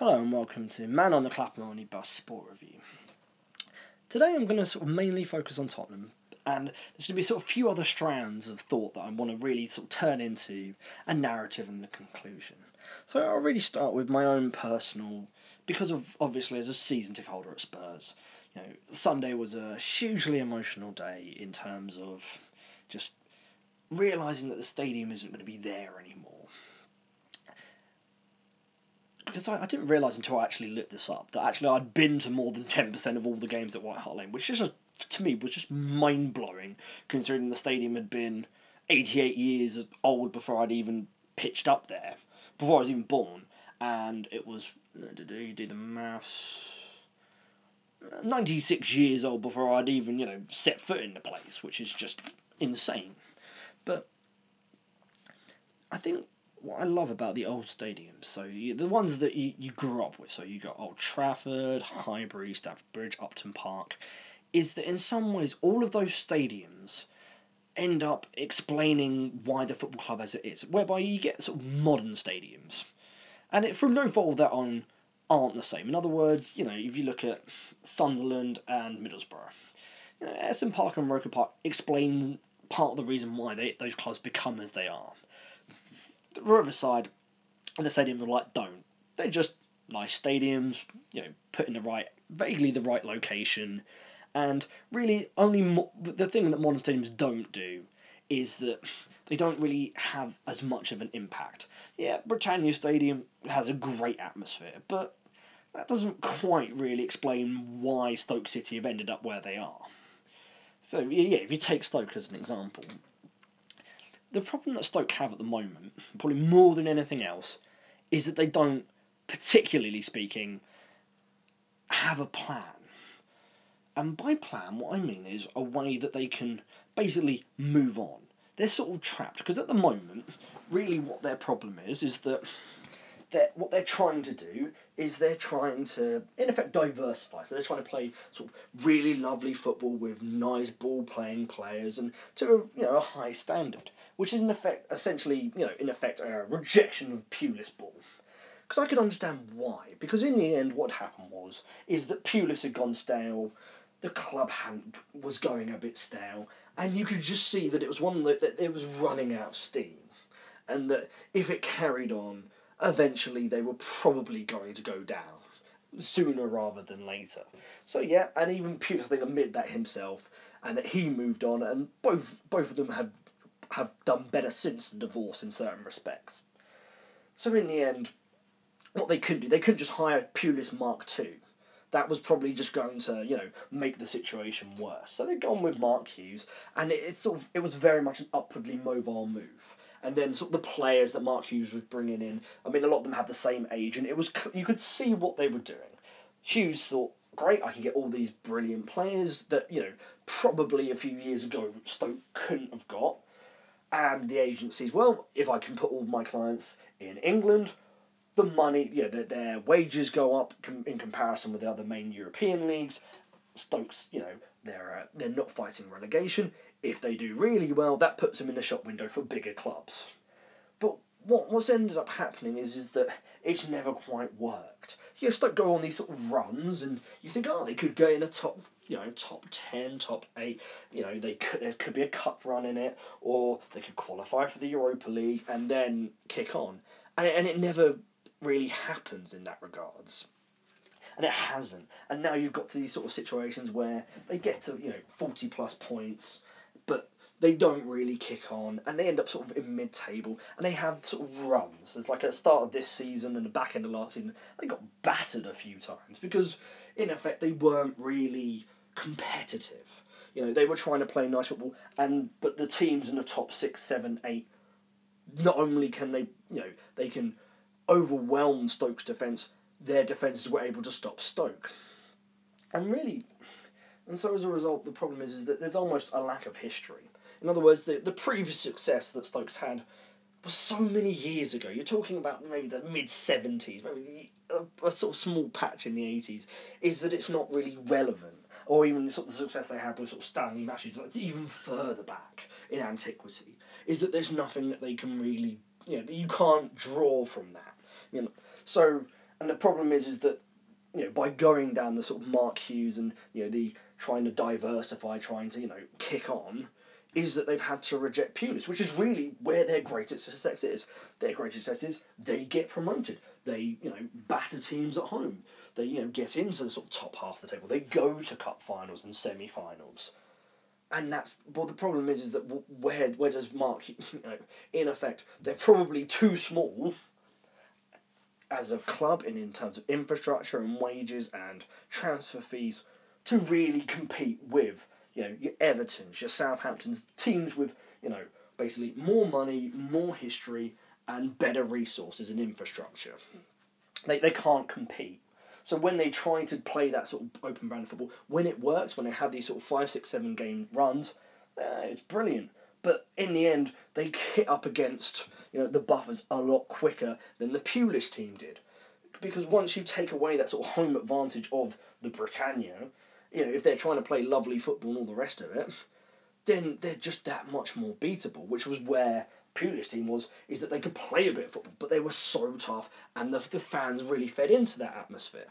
Hello and welcome to Man on the Clapham Bus Sport Review. Today I'm going to sort of mainly focus on Tottenham, and there's going to be sort of a few other strands of thought that I want to really sort of turn into a narrative and the conclusion. So I'll really start with my own personal, because of obviously as a season ticket holder at Spurs, you know, Sunday was a hugely emotional day in terms of just realizing that the stadium isn't going to be there anymore because I, I didn't realise until I actually looked this up that actually I'd been to more than 10% of all the games at White Hart Lane, which just, to me was just mind blowing considering the stadium had been 88 years old before I'd even pitched up there, before I was even born. And it was, you do the maths? 96 years old before I'd even, you know, set foot in the place, which is just insane. But I think what I love about the old stadiums, so you, the ones that you, you grew up with, so you got Old Trafford, Highbury, Stamford Bridge, Upton Park, is that in some ways all of those stadiums end up explaining why the football club as it is, whereby you get sort of modern stadiums, and it from no fault of their own aren't the same. In other words, you know, if you look at Sunderland and Middlesbrough, you know, Ayresome Park and Roker Park explain part of the reason why they, those clubs become as they are the Riverside and the stadiums like don't. They're just nice stadiums, you know, put in the right, vaguely the right location, and really only mo- the thing that modern stadiums don't do is that they don't really have as much of an impact. Yeah, Britannia Stadium has a great atmosphere, but that doesn't quite really explain why Stoke City have ended up where they are. So yeah, if you take Stoke as an example, the problem that Stoke have at the moment, probably more than anything else, is that they don't, particularly speaking, have a plan. And by plan, what I mean is a way that they can basically move on. They're sort of trapped because at the moment, really, what their problem is is that they're, what they're trying to do is they're trying to, in effect, diversify. So they're trying to play sort of really lovely football with nice ball playing players and to a, you know a high standard which is in effect, essentially, you know, in effect, a rejection of Pulis ball. Because I could understand why. Because in the end, what happened was is that Pulis had gone stale, the club had was going a bit stale, and you could just see that it was one that, that it was running out of steam, and that if it carried on, eventually they were probably going to go down sooner rather than later. So yeah, and even Pulis I think admitted that himself, and that he moved on, and both both of them have have done better since the divorce in certain respects. So in the end, what they couldn't do, they couldn't just hire Pulis Mark II. That was probably just going to, you know, make the situation worse. So they've gone with Mark Hughes, and it, it's sort of it was very much an upwardly mobile move. And then sort of the players that Mark Hughes was bringing in, I mean, a lot of them had the same age, and it was you could see what they were doing. Hughes thought, great, I can get all these brilliant players that you know probably a few years ago Stoke couldn't have got and the agencies, well, if I can put all my clients in England, the money, yeah, their, their wages go up com- in comparison with the other main European leagues. Stokes, you know, they're uh, they're not fighting relegation. If they do really well, that puts them in the shop window for bigger clubs. But what what's ended up happening is is that it's never quite worked. You know, Stoke go on these sort of runs, and you think, oh, they could go in a top you know top ten, top eight. You know they could there could be a cup run in it, or they could qualify for the Europa League and then kick on, and it, and it never really happens in that regards. And it hasn't. And now you've got to these sort of situations where they get to, you know, 40 plus points, but they don't really kick on and they end up sort of in mid table and they have sort of runs. It's like at the start of this season and the back end of last season, they got battered a few times because in effect they weren't really competitive. You know, they were trying to play nice football, and but the teams in the top six, seven, eight, not only can they, you know, they can overwhelm Stoke's defence, their defences were able to stop Stoke. And really, and so as a result, the problem is, is that there's almost a lack of history. In other words, the, the previous success that Stokes had was so many years ago. You're talking about maybe the mid 70s, maybe a, a, sort of small patch in the 80s, is that it's not really relevant or even sort of the success they had with sort of Stanley Matthews, but even further back in antiquity, is that there's nothing that they can really, you know, you can't draw from that. You know, so And the problem is, is that you know by going down the sort of Mark Hughes and you know the trying to diversify, trying to you know kick on, is that they've had to reject Pulis, which is really where their greatest success is. Their greatest success is they get promoted. They you know batter teams at home. They you know get into the sort of top half of the table. They go to cup finals and semi finals. And that's well. The problem is, is that where where does Mark? You know, in effect, they're probably too small as a club and in terms of infrastructure and wages and transfer fees to really compete with you know your Everton's, your Southamptons, teams with you know basically more money, more history, and better resources and infrastructure. They they can't compete. So when they try to play that sort of open brand football, when it works, when they have these sort of five, six, seven game runs, uh, it's brilliant. But in the end, they hit up against you know the buffers a lot quicker than the Pulis team did, because once you take away that sort of home advantage of the Britannia, you know if they're trying to play lovely football and all the rest of it, then they're just that much more beatable. Which was where Pulis team was is that they could play a bit of football, but they were so tough, and the, the fans really fed into that atmosphere.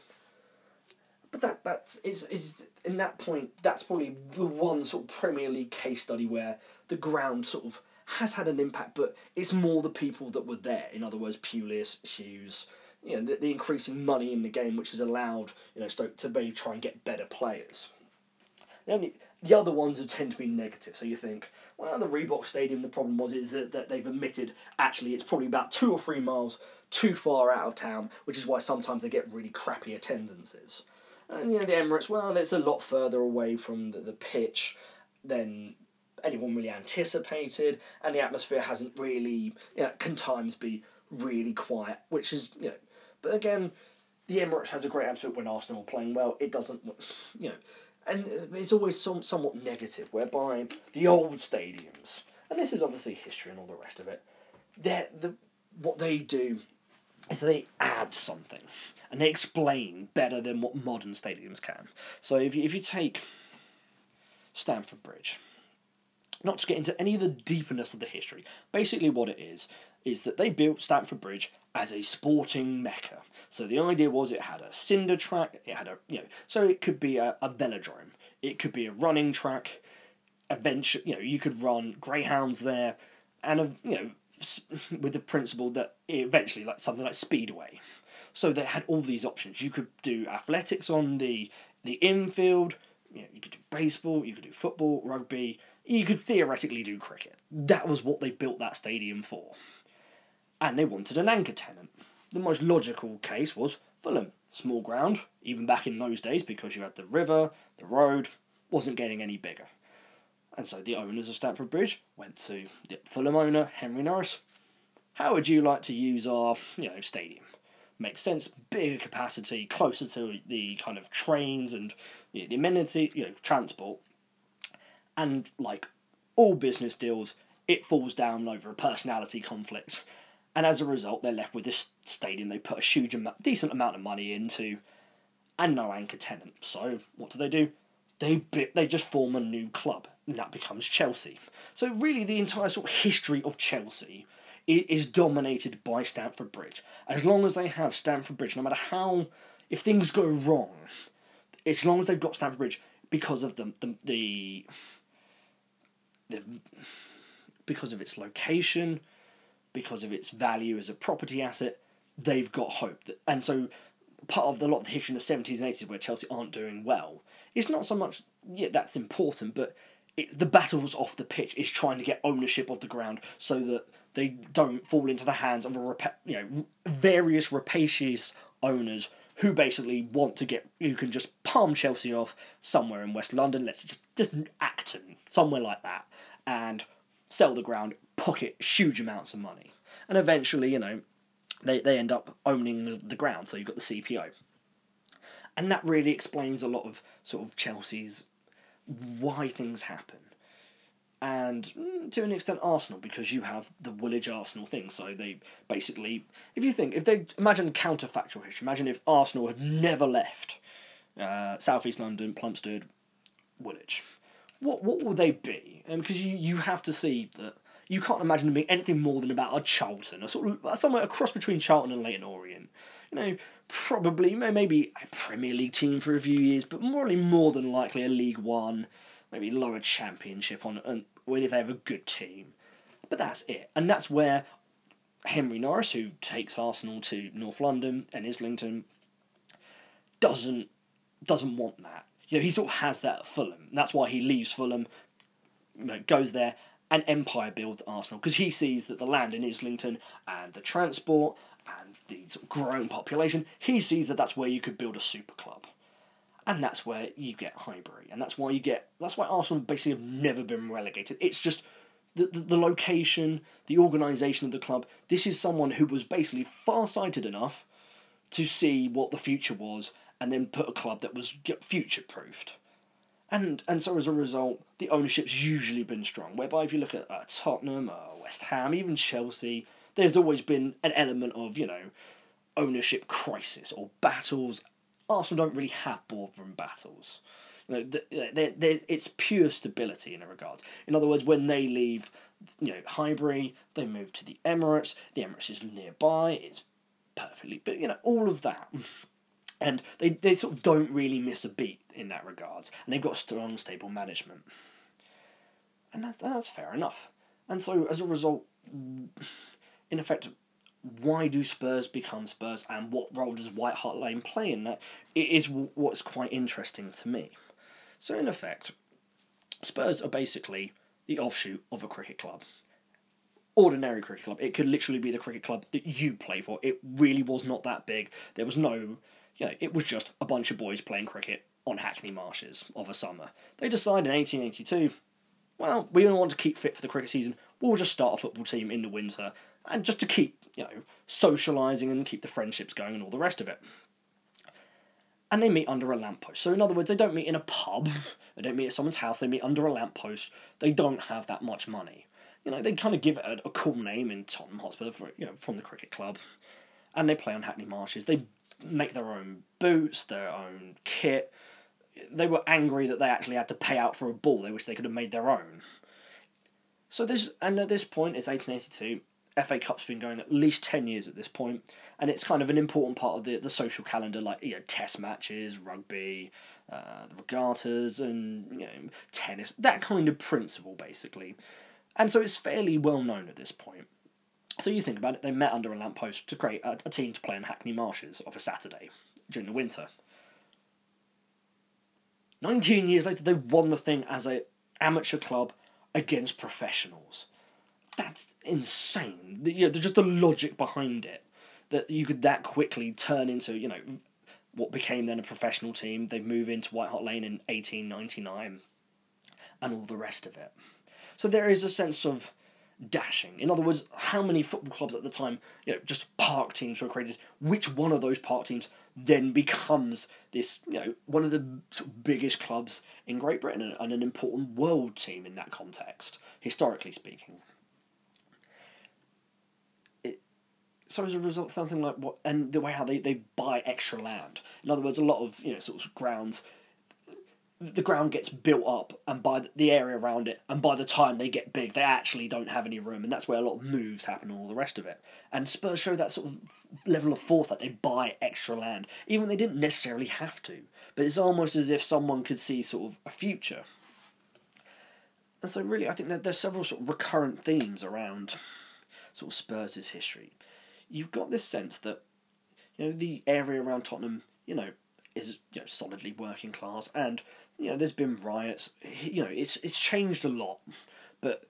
But that that is is in that point that's probably the one sort of Premier League case study where the ground sort of has had an impact, but it's more the people that were there. In other words, Pulis, Hughes, you know, the, the increasing money in the game, which has allowed you know Stoke to maybe try and get better players. The only the other ones tend to be negative. So you think, well, the Reebok Stadium. The problem was is that, that they've admitted actually it's probably about two or three miles too far out of town, which is why sometimes they get really crappy attendances. And you know the Emirates, well, it's a lot further away from the, the pitch than anyone really anticipated, and the atmosphere hasn't really, you know, can times be really quiet, which is, you know, but again, the Emirates has a great atmosphere when Arsenal are playing well. It doesn't, you know, and it's always some, somewhat negative, whereby the old stadiums, and this is obviously history and all the rest of it, the what they do is they add something and they explain better than what modern stadiums can. So if you, if you take Stamford Bridge, not to get into any of the deepness of the history, basically what it is is that they built Stamford Bridge as a sporting mecca. So the idea was it had a cinder track, it had a you know, so it could be a, a velodrome, it could be a running track. Eventually, you know, you could run greyhounds there, and a, you know, with the principle that eventually, like something like speedway. So they had all these options. You could do athletics on the the infield. You know, you could do baseball. You could do football, rugby. You could theoretically do cricket. That was what they built that stadium for and they wanted an anchor tenant. The most logical case was Fulham. Small ground, even back in those days, because you had the river, the road, wasn't getting any bigger. And so the owners of Stamford Bridge went to the Fulham owner, Henry Norris. How would you like to use our, you know, stadium? Makes sense, bigger capacity, closer to the kind of trains and you know, the amenity, you know, transport. And like all business deals, it falls down over a personality conflict and as a result, they're left with this stadium they put a huge decent amount of money into, and no anchor tenant. So what do they do? They they just form a new club, and that becomes Chelsea. So really, the entire sort of history of Chelsea is dominated by Stamford Bridge. As long as they have Stamford Bridge, no matter how, if things go wrong, as long as they've got Stamford Bridge because of the the, the, the because of its location, because of its value as a property asset, they've got hope. And so part of the lot of the history in the seventies and eighties where Chelsea aren't doing well, it's not so much yeah that's important, but it, the battles off the pitch is trying to get ownership of the ground so that they don't fall into the hands of a rep- you know various rapacious owners who basically want to get you can just palm Chelsea off somewhere in West London. Let's just just Acton somewhere like that and sell the ground, pocket huge amounts of money. And eventually, you know, they, they end up owning the, ground, so you've got the CPO. And that really explains a lot of sort of Chelsea's why things happen. And mm, to an extent, Arsenal, because you have the Woolwich Arsenal thing. So they basically, if you think, if they imagine counterfactual history, imagine if Arsenal had never left uh, Southeast London, Plumstead, Woolwich what what will they be? Because um, you, you have to see that you can't imagine them being anything more than about a Charlton, a sort of somewhere a cross between Charlton and Leyton Orient. you know, probably maybe a Premier League team for a few years, but morally more than likely a League One, maybe lower Championship on, and when if they have a good team. But that's it, and that's where Henry Norris, who takes Arsenal to North London and Islington, doesn't doesn't want that. You know, he sort of has that at Fulham. That's why he leaves Fulham, you know, goes there, and Empire builds Arsenal because he sees that the land in Islington and the transport and the growing population, he sees that that's where you could build a super club. And that's where you get Highbury, and that's why you get that's why Arsenal basically have never been relegated. It's just the, the, the location, the organisation of the club. This is someone who was basically far sighted enough to see what the future was and then put a club that was future proofed. And and so as a result, the ownership's usually been strong. Whereby if you look at uh, Tottenham, West Ham, even Chelsea, there's always been an element of you know ownership crisis or battles. Arsenal don't really have boardroom battles. You know, they're, they're, it's pure stability in a regards. In other words, when they leave, you know, Highbury, they move to the Emirates. The Emirates is nearby. It's perfectly, but you know, all of that and they, they sort of don't really miss a beat in that regards, and they've got strong, stable management, and that, that's fair enough. And so, as a result, in effect, why do Spurs become Spurs, and what role does White Hart Lane play in that? It is what's quite interesting to me. So, in effect, Spurs are basically the offshoot of a cricket club ordinary cricket club. It could literally be the cricket club that you play for. It really was not that big. There was no you know, it was just a bunch of boys playing cricket on Hackney Marshes of a summer. They decided in 1882, well, we don't want to keep fit for the cricket season. We'll just start a football team in the winter, and just to keep, you know, socialising and keep the friendships going and all the rest of it. And they meet under a lamppost. So, in other words, they don't meet in a pub, they don't meet at someone's house, they meet under a lamppost. They don't have that much money. You know, they kind of give it a, a cool name in Tottenham Hotspur, for, you know, from the cricket club. And they play on Hackney Marshes. They make their own boots, their own kit. They were angry that they actually had to pay out for a ball. They wish they could have made their own. So this, and at this point, it's 1882. FA Cup's been going at least 10 years at this point, and it's kind of an important part of the, the social calendar, like you know, test matches, rugby, uh, the regattas, and you know, tennis, that kind of principle, basically. And so it's fairly well known at this point. So you think about it, they met under a lamppost to create a, a team to play in Hackney Marshes of a Saturday during the winter. 19 years later, they won the thing as a amateur club against professionals. That's insane. The, you know, just the logic behind it that you could that quickly turn into, you know, what became then a professional team. They move into White Hart Lane in 1899 and all the rest of it. So there is a sense of dashing. In other words, how many football clubs at the time, you know, just park teams were created? Which one of those park teams then becomes this, you know, one of the biggest clubs in Great Britain and an important world team in that context, historically speaking? So as a result, something like what, and the way how they, they buy extra land. In other words, a lot of you know sort of grounds the ground gets built up and by the area around it and by the time they get big they actually don't have any room and that's where a lot of moves happen and all the rest of it. And spurs show that sort of level of force that they buy extra land even they didn't necessarily have to but it's almost as if someone could see sort of a future. And so really i think that there's several sort of recurrent themes around sort of spurs' history. You've got this sense that you know the area around tottenham you know is you know solidly working class and you know, there's been riots. You know, it's it's changed a lot, but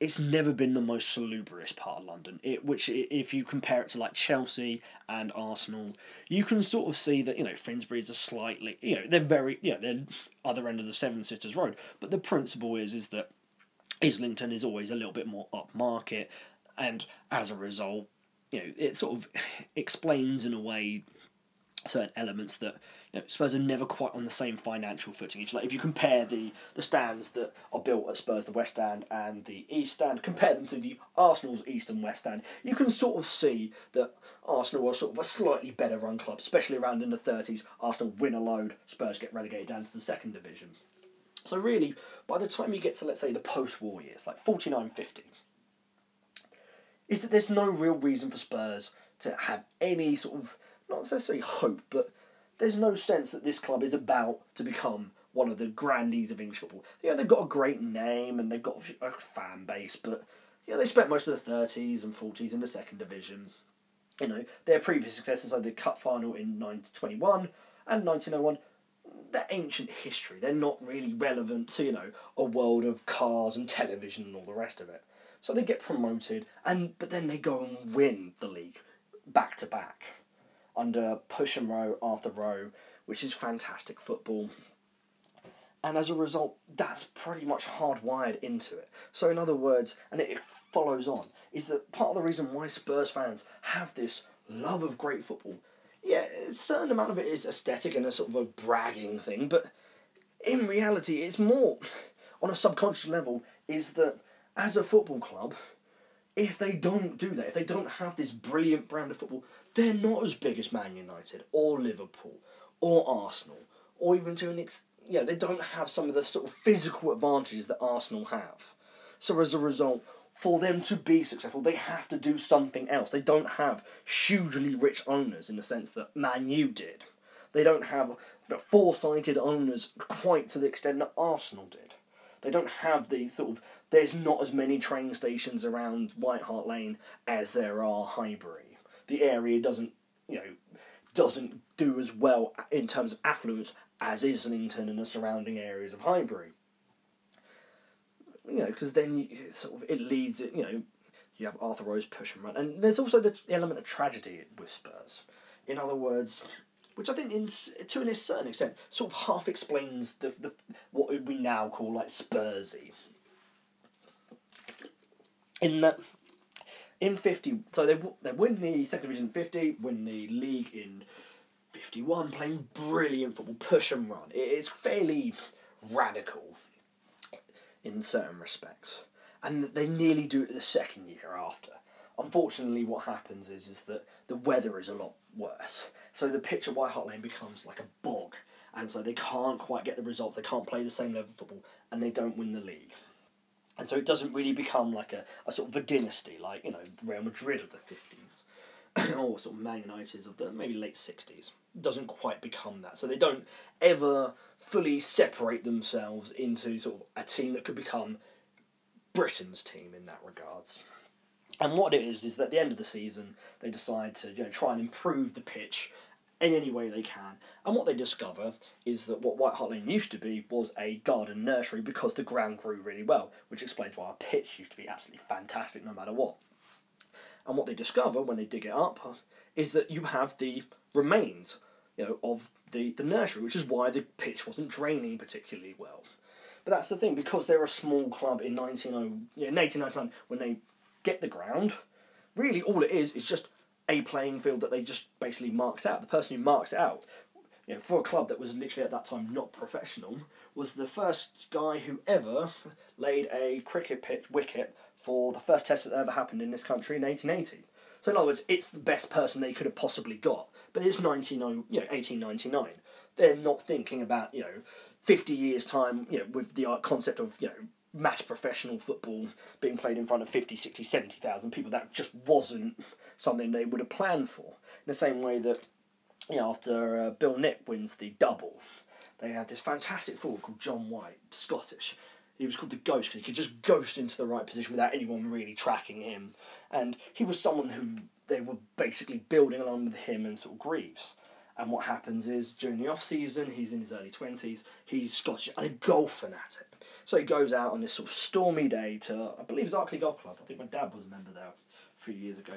it's never been the most salubrious part of London. It which if you compare it to like Chelsea and Arsenal, you can sort of see that you know Finsbury's are slightly you know they're very yeah they're other end of the Seven Sisters Road, but the principle is is that Islington is always a little bit more upmarket, and as a result, you know it sort of explains in a way certain elements that you know, Spurs are never quite on the same financial footing. If, like, if you compare the, the stands that are built at Spurs, the West Stand and the East Stand, compare them to the Arsenal's East and West Stand, you can sort of see that Arsenal are sort of a slightly better run club, especially around in the 30s. Arsenal win a load, Spurs get relegated down to the second division. So really, by the time you get to, let's say, the post-war years, like 49-50, is that there's no real reason for Spurs to have any sort of not necessarily hope, but there's no sense that this club is about to become one of the grandees of English football. Yeah, they've got a great name and they've got a fan base, but yeah, they spent most of the 30s and 40s in the second division. You know, their previous successes like the cup final in 1921 and 1901 they're ancient history. They're not really relevant to, you know, a world of cars and television and all the rest of it. So they get promoted and but then they go and win the league back to back under Pusham Rowe, Arthur Rowe, which is fantastic football. And as a result, that's pretty much hardwired into it. So, in other words, and it follows on, is that part of the reason why Spurs fans have this love of great football yeah, a certain amount of it is aesthetic and a sort of a bragging thing, but in reality, it's more on a subconscious level. Is that as a football club, if they don't do that, if they don't have this brilliant brand of football, they're not as big as Man United or Liverpool or Arsenal or even to an extent, yeah, they don't have some of the sort of physical advantages that Arsenal have. So as a result, for them to be successful, they have to do something else. They don't have hugely rich owners in the sense that Man U did. They don't have the foresighted owners quite to the extent that Arsenal did. They don't have the sort of. There's not as many train stations around White Hart Lane as there are Highbury. The area doesn't, you know, doesn't do as well in terms of affluence as Islington and the surrounding areas of Highbury you know, because then you, sort of it leads it. You know, you have Arthur Rowe's push and run, and there's also the element of tragedy with Spurs. In other words, which I think, in, to a certain extent, sort of half explains the, the what we now call like Spursy. In that, in fifty, so they they win the second division in fifty, win the league in fifty one, playing brilliant football, push and run. It is fairly radical in certain respects. And they nearly do it the second year after. Unfortunately, what happens is, is that the weather is a lot worse. So the pitch at White Hart Lane becomes like a bog. And so they can't quite get the results. They can't play the same level of football. And they don't win the league. And so it doesn't really become like a, a sort of a dynasty, like, you know, Real Madrid of the 50s. or sort of Man United of the maybe late 60s. Doesn't quite become that. So they don't ever fully separate themselves into sort of a team that could become Britain's team in that regards. And what it is is that at the end of the season they decide to you know try and improve the pitch in any way they can. And what they discover is that what White Hart Lane used to be was a garden nursery because the ground grew really well, which explains why our pitch used to be absolutely fantastic no matter what. And what they discover when they dig it up is that you have the remains, you know, of the, the nursery, which is why the pitch wasn't draining particularly well. But that's the thing, because they're a small club in 1900, yeah, in 1899, when they get the ground, really all it is is just a playing field that they just basically marked out. The person who marks it out, you know, for a club that was literally at that time not professional, was the first guy who ever laid a cricket pitch wicket for the first test that ever happened in this country in 1880. So in other words, it's the best person they could have possibly got. But it's 19, you know, 1899. They're not thinking about, you know, 50 years' time, you know, with the uh, concept of, you know, mass professional football being played in front of 50, 60, 70,000 people. That just wasn't something they would have planned for. In the same way that, you know, after uh, Bill Nick wins the double, they had this fantastic forward called John White, Scottish, he was called the Ghost because he could just ghost into the right position without anyone really tracking him. And he was someone who they were basically building along with him and sort of Greaves. And what happens is during the off season, he's in his early twenties. He's Scottish and a golf fanatic. So he goes out on this sort of stormy day to, I believe, it's Arkley Golf Club. I think my dad was a member there a few years ago.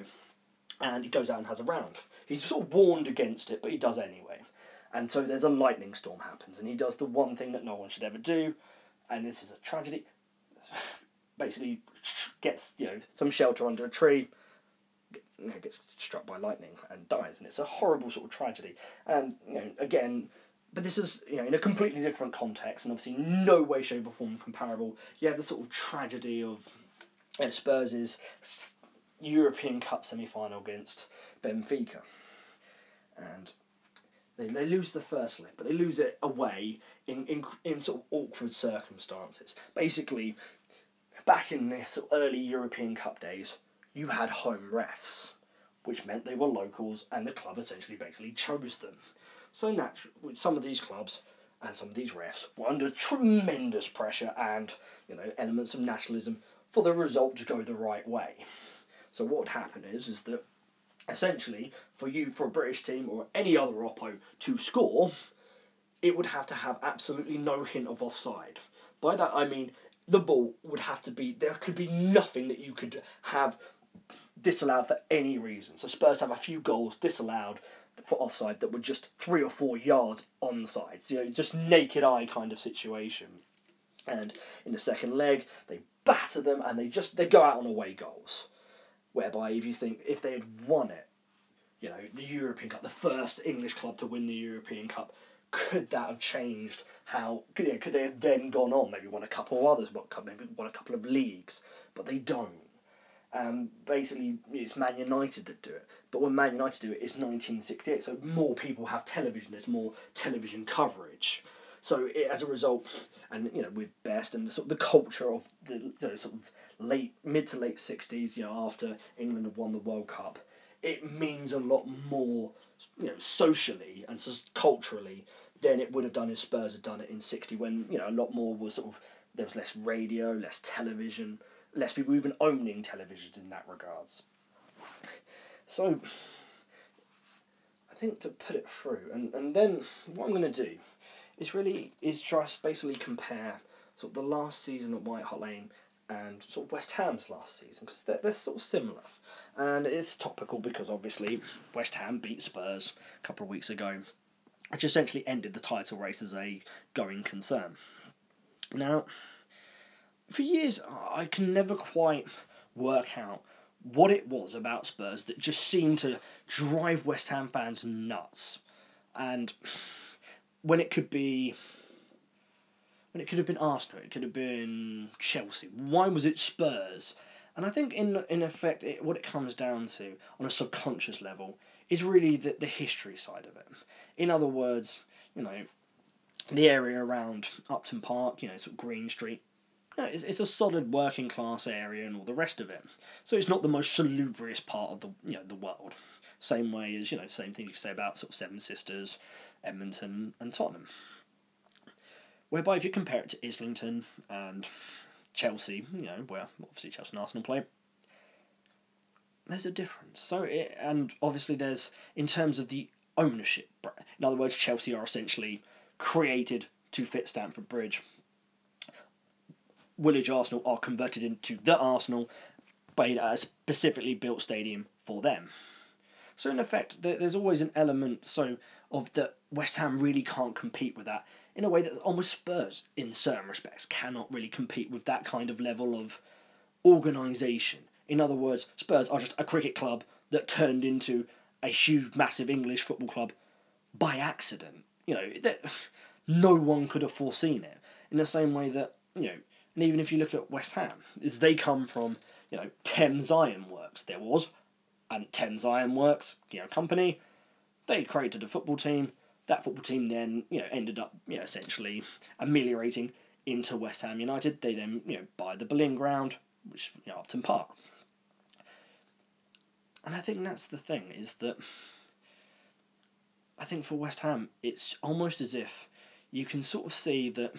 And he goes out and has a round. He's sort of warned against it, but he does anyway. And so there's a lightning storm happens, and he does the one thing that no one should ever do, and this is a tragedy. Basically, gets you know some shelter under a tree, you know, gets struck by lightning and dies, and it's a horrible sort of tragedy. And you know, again, but this is you know in a completely different context, and obviously no way, shape, or form comparable. You have the sort of tragedy of you know, Spurs' European Cup semi final against Benfica, and they, they lose the first leg, but they lose it away in, in, in sort of awkward circumstances. Basically, back in the sort of early European Cup days, you had home refs. which meant they were locals, and the club essentially basically chose them. So naturally, some of these clubs and some of these refs were under tremendous pressure and you know elements of nationalism for the result to go the right way. So what would happen is is that essentially for you for a British team or any other oppo to score, it would have to have absolutely no hint of offside. By that I mean the ball would have to be there could be nothing that you could have disallowed for any reason. So Spurs have a few goals disallowed for offside that were just three or four yards onside. You know, just naked eye kind of situation. And in the second leg, they batter them and they just they go out on away goals. Whereby if you think if they had won it, you know, the European Cup, the first English club to win the European Cup, could that have changed how you know, could they have then gone on, maybe won a couple of others, maybe won a couple of leagues, but they don't. Um, basically, it's Man United that do it. But when Man United do it, it's 1968, so more people have television. There's more television coverage. So it, as a result, and you know, with Best and the sort of the culture of the you know, sort of late mid to late 60s, you know, after England have won the World Cup, it means a lot more, you know, socially and just culturally than it would have done if Spurs had done it in 60 when, you know, a lot more was sort of there was less radio, less television less people even owning televisions in that regards. So, I think to put it through, and, and then what I'm going to do is really is just basically compare sort of the last season at White Hart Lane and sort of West Ham's last season because they're, they're sort of similar. And it's topical because obviously West Ham beat Spurs a couple of weeks ago, which essentially ended the title race as a going concern. Now, for years, I can never quite work out what it was about Spurs that just seemed to drive West Ham fans nuts. And when it could be. When it could have been Arsenal, it could have been Chelsea. Why was it Spurs? And I think, in in effect, it, what it comes down to on a subconscious level is really the, the history side of it. In other words, you know, the area around Upton Park, you know, sort of Green Street, it's, it's a solid working class area and all the rest of it. So it's not the most salubrious part of the you know the world. Same way as you know, same thing you say about sort of Seven Sisters, Edmonton, and Tottenham. Whereby if you compare it to Islington and Chelsea, you know, where obviously Chelsea and Arsenal play, there's a difference. So it, and obviously there's in terms of the ownership. In other words, Chelsea are essentially created to fit Stamford Bridge Woolwich Arsenal are converted into the Arsenal by a specifically built stadium for them. So in effect, there's always an element so of that West Ham really can't compete with that in a way that almost Spurs, in certain respects, cannot really compete with that kind of level of organisation. In other words, Spurs are just a cricket club that turned into a huge, massive English football club by accident. You know, no one could have foreseen it. In the same way that you know and even if you look at West Ham, they come from you know Thames Iron Works. There was, and Thames Iron Works, you know, company. They created a football team. That football team then you know ended up you know essentially ameliorating into West Ham United. They then you know buy the Boleyn Ground, which you know Upton Park. And I think that's the thing is that I think for West Ham it's almost as if you can sort of see that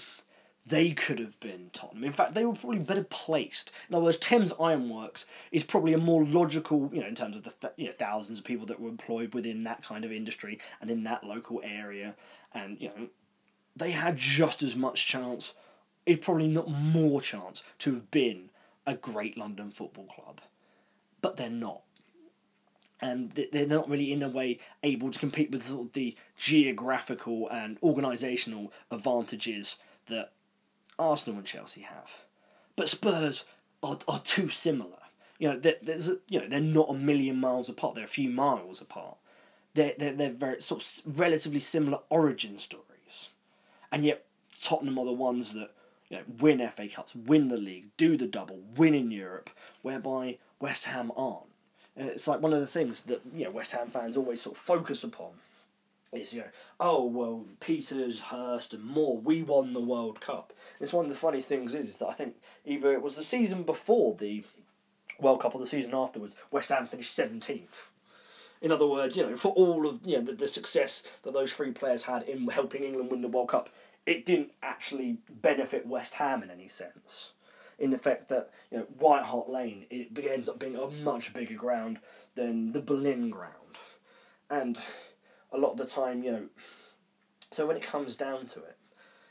they could have been Tottenham. In fact, they were probably better placed. In other words, Thames Ironworks is probably a more logical, you know, in terms of the th- you know, thousands of people that were employed within that kind of industry and in that local area, and you know, they had just as much chance, if probably not more chance, to have been a great London football club, but they're not. And they're not really, in a way, able to compete with sort of the geographical and organisational advantages that Arsenal and Chelsea have. But Spurs are, are too similar. You know, there's a, you know they're not a million miles apart. They're a few miles apart. They're they're, they're very sort of relatively similar origin stories, and yet Tottenham are the ones that you know win FA Cups, win the league, do the double, win in Europe, whereby West Ham aren't. And it's like one of the things that you know West Ham fans always sort of focus upon is you know oh well Peters, Hurst, and Moore we won the World Cup. It's one of the funny things is, is that I think either it was the season before the World Cup or the season afterwards, West Ham finished seventeenth. In other words, you know, for all of you know the, the success that those three players had in helping England win the World Cup, it didn't actually benefit West Ham in any sense. In the fact that you know White Hart Lane it ends up being a much bigger ground than the Boleyn ground, and a lot of the time, you know, so when it comes down to it,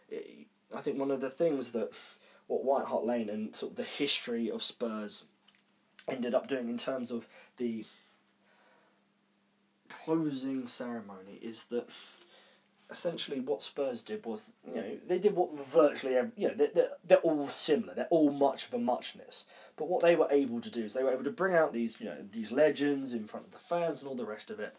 it I think one of the things that what White Hart Lane and sort of the history of Spurs ended up doing in terms of the closing ceremony is that essentially what Spurs did was you know they did what virtually every, you know they're, they're, they're all similar they're all much of a muchness. But what they were able to do is they were able to bring out these you know these legends in front of the fans and all the rest of it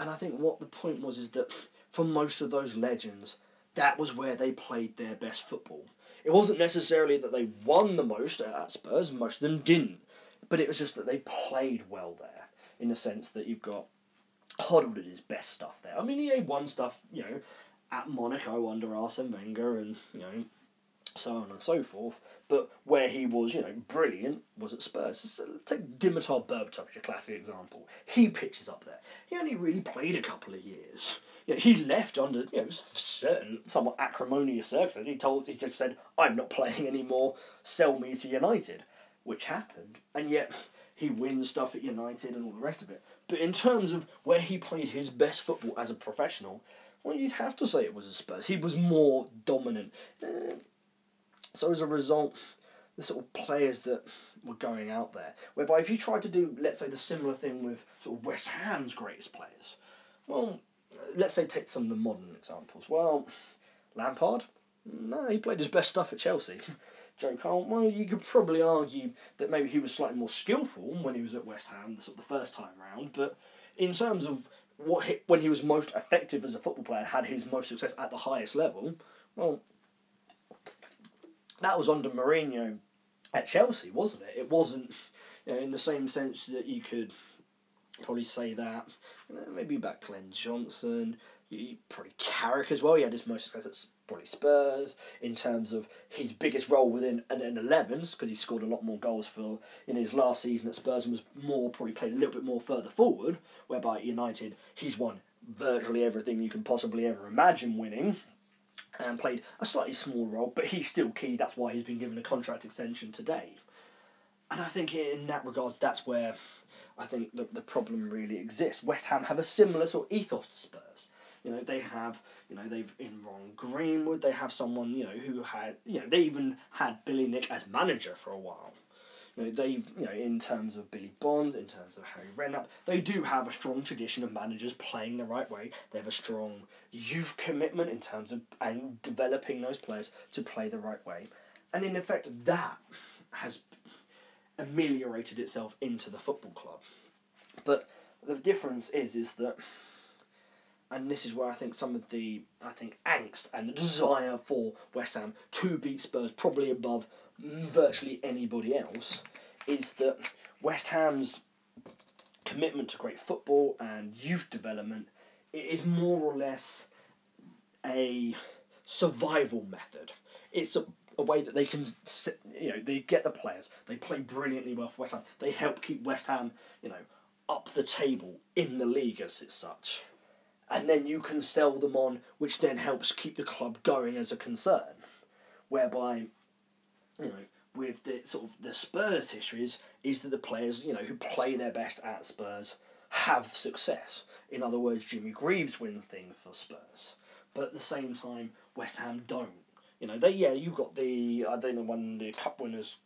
and I think what the point was is that for most of those legends that was where they played their best football it wasn't necessarily that they won the most at Spurs most of them didn't but it was just that they played well there in the sense that you've got Hoddle did his best stuff there. I mean, he had won stuff, you know, at Monaco under Arsene Wenger and, you know, so on and so forth. But where he was, you know, brilliant was at Spurs. So take Dimitar Berbatov as a classic example. He pitches up there. He only really played a couple of years. You know, he left under you know certain somewhat acrimonious circumstances. He told he just said, "I'm not playing anymore. Sell me to United," which happened, and yet he wins stuff at United and all the rest of it. But in terms of where he played his best football as a professional, well, you'd have to say it was a Spurs. He was more dominant. Uh, so as a result, the sort of players that were going out there, whereby if you tried to do, let's say, the similar thing with sort of West Ham's greatest players, well, let's say take some of the modern examples. Well, Lampard, no, he played his best stuff at Chelsea. Joe Cole, well, you could probably argue that maybe he was slightly more skillful when he was at West Ham, the sort of the first time round. But in terms of what he, when he was most effective as a football player, and had his most success at the highest level, well, that was under Mourinho at Chelsea, wasn't it? It wasn't you know, in the same sense that you could probably say that. Maybe about Glenn Johnson, you, probably Carrick as well. He had his most success at probably Spurs in terms of his biggest role within an, an 11s because he scored a lot more goals for in his last season at Spurs and was more probably played a little bit more further forward. Whereby at United he's won virtually everything you can possibly ever imagine winning. And played a slightly small role, but he's still key. That's why he's been given a contract extension today. And I think in that regards, that's where I think the, the problem really exists. West Ham have a similar sort of ethos to Spurs. You know, they have, you know, they've in Ron Greenwood, they have someone, you know, who had, you know, they even had Billy Nick as manager for a while. You know, they've, you know, in terms of Billy Bonds, in terms of Harry Redknapp, they do have a strong tradition of managers playing the right way. They have a strong youth commitment in terms of and developing those players to play the right way. And in effect, that has ameliorated itself into the football club. But the difference is, is that and this is where I think some of the I think angst and the desire for West Ham to beat Spurs probably above virtually anybody else is that West Ham's commitment to great football and youth development is more or less a survival method. It's a, a way that they can, you know, they get the players. They play brilliantly well for West Ham. They help keep West Ham, you know, up the table in the league as it's such and then you can sell them on, which then helps keep the club going as a concern. Whereby, you know, with the sort of the Spurs histories, is that the players, you know, who play their best at Spurs have success. In other words, Jimmy Greaves win thing for Spurs, but at the same time, West Ham don't. You know, they yeah, you've got the I won the cup winners.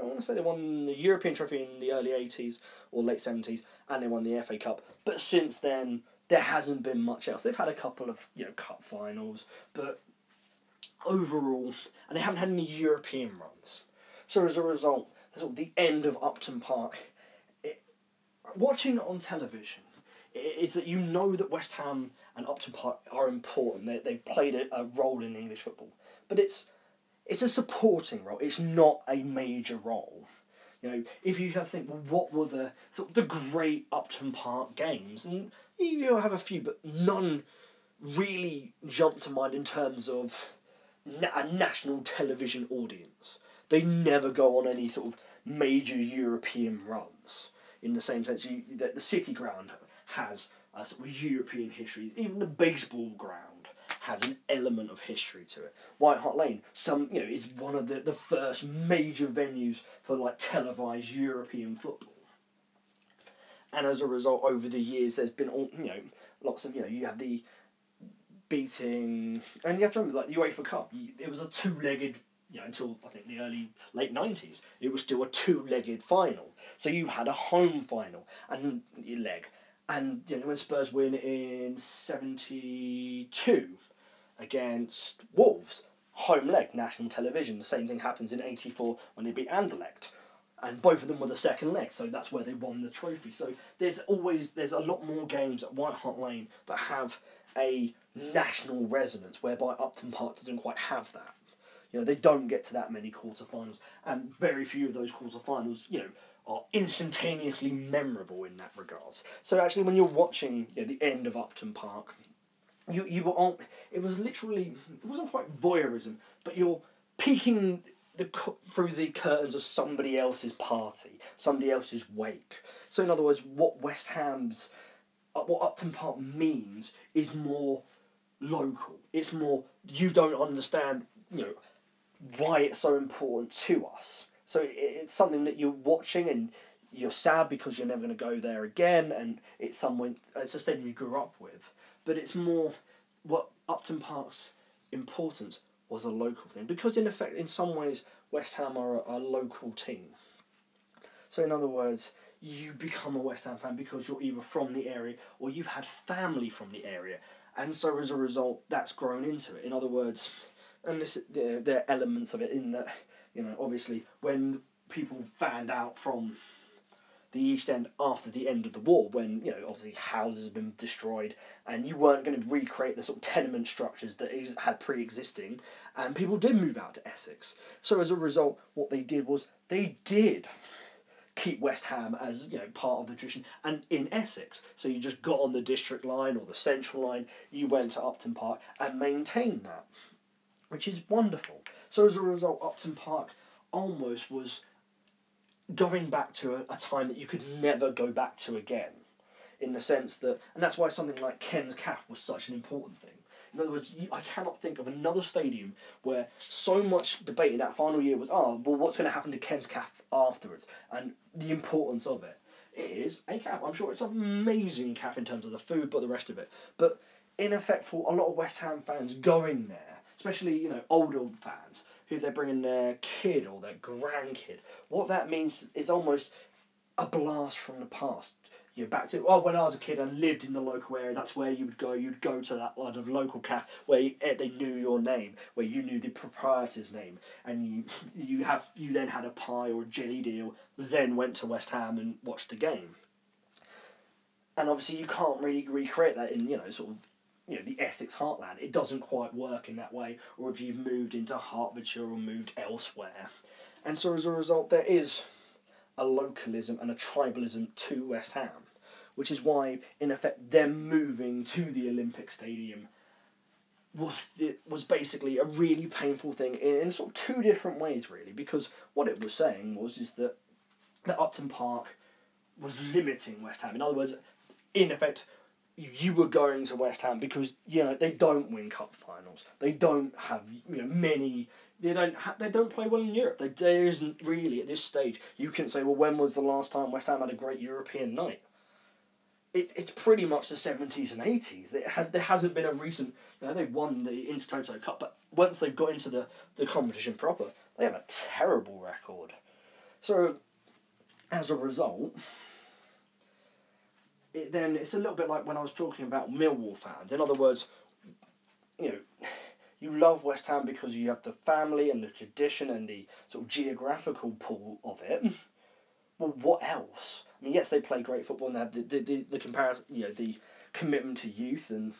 I want to say they won the European trophy in the early eighties or late seventies, and they won the FA Cup. But since then, there hasn't been much else. They've had a couple of you know cup finals, but overall, and they haven't had any European runs. So as a result, sort of the end of Upton Park. It, watching on television is that you know that West Ham and Upton Park are important. They they've played a, a role in English football, but it's it's a supporting role. It's not a major role. You know, if you think, well, what were the sort of the great Upton Park games? And you have a few, but none really jump to mind in terms of a national television audience. They never go on any sort of major European runs. In the same sense, you, the, the City Ground has a sort of European history. Even the baseball ground has an element of history to it. White Hart Lane, some you know, is one of the, the first major venues for like televised European football. And as a result, over the years, there's been all you know, lots of you know, you have the beating, and you have to remember like the UEFA Cup. It was a two-legged you know, until I think the early late nineties, it was still a two-legged final. So you had a home final and your leg, and you know when Spurs win in '72 against Wolves, home leg, national television. The same thing happens in '84 when they beat Anderlecht, and both of them were the second leg, so that's where they won the trophy. So there's always there's a lot more games at White Hart Lane that have a national resonance, whereby Upton Park doesn't quite have that. You know, they don't get to that many quarterfinals, and very few of those quarterfinals, you know, are instantaneously memorable in that regards. So actually, when you're watching you know, the end of Upton Park, you you were on. It was literally it wasn't quite voyeurism, but you're peeking the through the curtains of somebody else's party, somebody else's wake. So in other words, what West Ham's uh, what Upton Park means is more local. It's more you don't understand, you know, why it's so important to us. So it's something that you're watching and you're sad because you're never going to go there again, and it's someone it's a stadium you grew up with. But it's more what Upton Park's importance was a local thing because in effect, in some ways, West Ham are a, a local team. So in other words, you become a West Ham fan because you're either from the area or you've had family from the area, and so as a result, that's grown into it. In other words, and this, there, there are elements of it in that you know, obviously when people found out from the East End after the end of the war, when you know obviously houses have been destroyed, and you weren't going to recreate the sort of tenement structures that had pre-existing, and people did move out to Essex. So as a result, what they did was they did keep West Ham as you know part of the tradition, and in Essex. So you just got on the District line or the Central line, you went to Upton Park and maintained that, which is wonderful. So as a result, Upton Park almost was going back to a, a time that you could never go back to again, in the sense that, and that's why something like Ken's Calf was such an important thing. In other words, you, I cannot think of another stadium where so much debate in that final year was, oh, well, what's going to happen to Ken's Calf afterwards, and the importance of it. It is a calf. I'm sure it's an amazing calf in terms of the food, but the rest of it. But in effect, for a lot of West Ham fans going there, especially you know older fans who they're bringing their kid or their grandkid. What that means is almost a blast from the past. You know, back to oh, when I was a kid and lived in the local area, that's where you would go. You'd go to that kind of local cafe where you, eh, they knew your name, where you knew the proprietor's name, and you you have you then had a pie or a jellied eel. Then went to West Ham and watched the game. And obviously, you can't really recreate that in you know sort of you know the Essex heartland. It doesn't quite work in that way, or if you've moved into Hertfordshire or moved elsewhere, and so as a result, there is a localism and a tribalism to West Ham, which is why, in effect, them moving to the Olympic Stadium was was basically a really painful thing in, in sort of two different ways, really, because what it was saying was is that that Upton Park was limiting West Ham. In other words, in effect, you were going to West Ham because you know they don't win cup finals. They don't have you know many. They don't ha- they don't play well in Europe. They, there isn't really at this stage. You can say, well, when was the last time West Ham had a great European night? It, it's pretty much the seventies and eighties. It has there hasn't been a recent. You know, they've won the Intertoto Cup, but once they've got into the the competition proper, they have a terrible record. So, as a result, it then it's a little bit like when I was talking about Millwall fans. In other words, you know, you love West Ham because you have the family and the tradition and the sort of geographical pull of it. Well, what else? I mean, yes, they play great football and they have the the, the, the comparison, you know, the commitment to youth and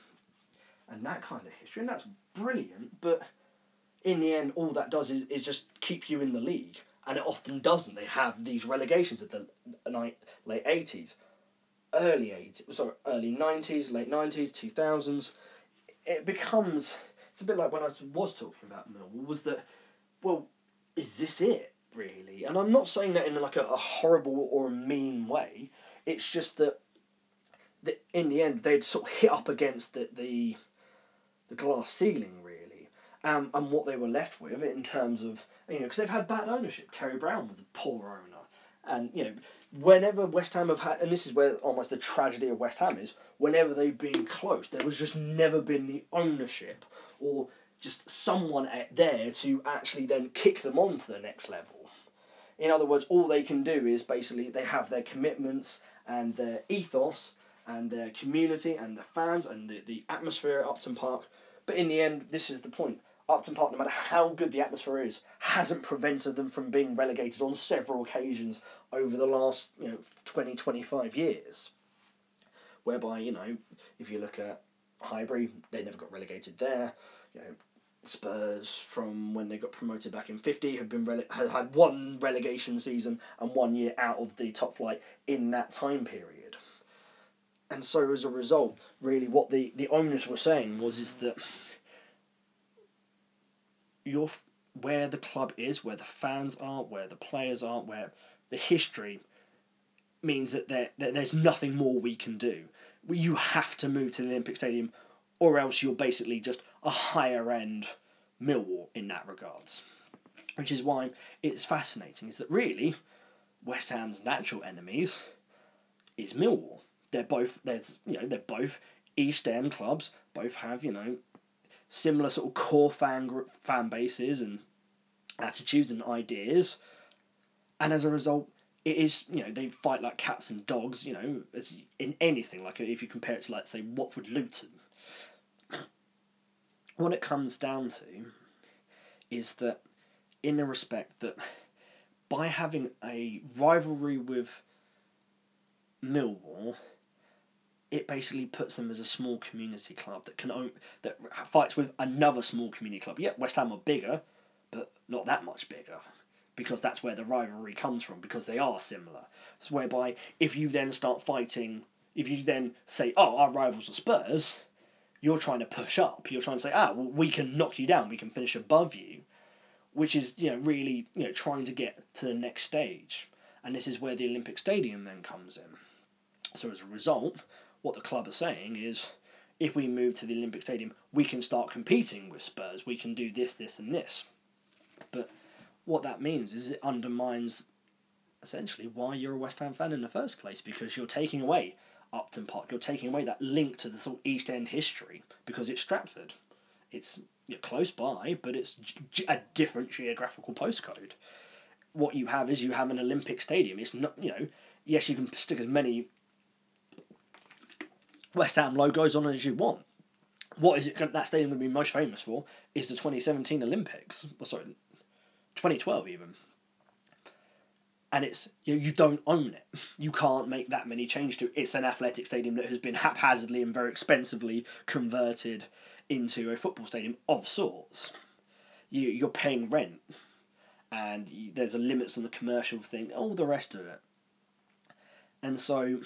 and that kind of history, and that's brilliant. But in the end, all that does is, is just keep you in the league, and it often doesn't. They have these relegations at the late eighties early 80s, sorry, early 90s, late 90s, 2000s, it becomes, it's a bit like when I was talking about Millwall, was that, well, is this it, really? And I'm not saying that in like a, a horrible or a mean way, it's just that the, in the end they'd sort of hit up against the the, the glass ceiling really, um, and what they were left with in terms of you know because they've had bad ownership. Terry Brown was a poor owner, and you know whenever West Ham have had, and this is where almost the tragedy of West Ham is, whenever they've been close, there was just never been the ownership or just someone there to actually then kick them on to the next level. In other words, all they can do is basically they have their commitments and their ethos and their community and the fans and the, the atmosphere at Upton Park. But in the end, this is the point. Upton Park, no matter how good the atmosphere is, hasn't prevented them from being relegated on several occasions over the last you know 20, 25 years. Whereby, you know, if you look at Highbury, they never got relegated there. You know, Spurs from when they got promoted back in 50 have been rele- have had one relegation season and one year out of the top flight in that time period. And so as a result, really what the, the owners were saying was is that your where the club is, where the fans are, where the players are, where the history means that there, that there's nothing more we can do. You have to move to the Olympic Stadium, or else you're basically just a higher end Millwall in that regards. Which is why it's fascinating. Is that really West Ham's natural enemies is Millwall. They're both there's you know they're both East End clubs. Both have you know similar sort of core fan group, fan bases and attitudes and ideas, and as a result, it is you know they fight like cats and dogs. You know, as in anything like if you compare it to like say Watford Luton. What it comes down to is that, in a respect that, by having a rivalry with Millwall, it basically puts them as a small community club that can that fights with another small community club. Yeah, West Ham are bigger, but not that much bigger, because that's where the rivalry comes from. Because they are similar. So whereby if you then start fighting, if you then say, "Oh, our rivals are Spurs," you're trying to push up. You're trying to say, "Ah, well, we can knock you down. We can finish above you," which is you know really you know trying to get to the next stage. And this is where the Olympic Stadium then comes in. So as a result, what the club are saying is if we move to the Olympic Stadium, we can start competing with Spurs. We can do this, this, and this. But what that means is it undermines essentially why you're a West Ham fan in the first place because you're taking away Upton Park, you're taking away that link to the sort of East End history because it's Stratford. It's you know, close by, but it's a different geographical postcode. What you have is you have an Olympic Stadium. It's not, you know, yes, you can stick as many West Ham logos on as you want. What is it that stadium going to be most famous for? Is the 2017 Olympics. Well, sorry, 2012 even. And it's you, you don't own it. You can't make that many changes to it. It's an athletic stadium that has been haphazardly and very expensively converted into a football stadium of sorts. You you're paying rent, and you, there's a limits on the commercial thing. All the rest of it. And so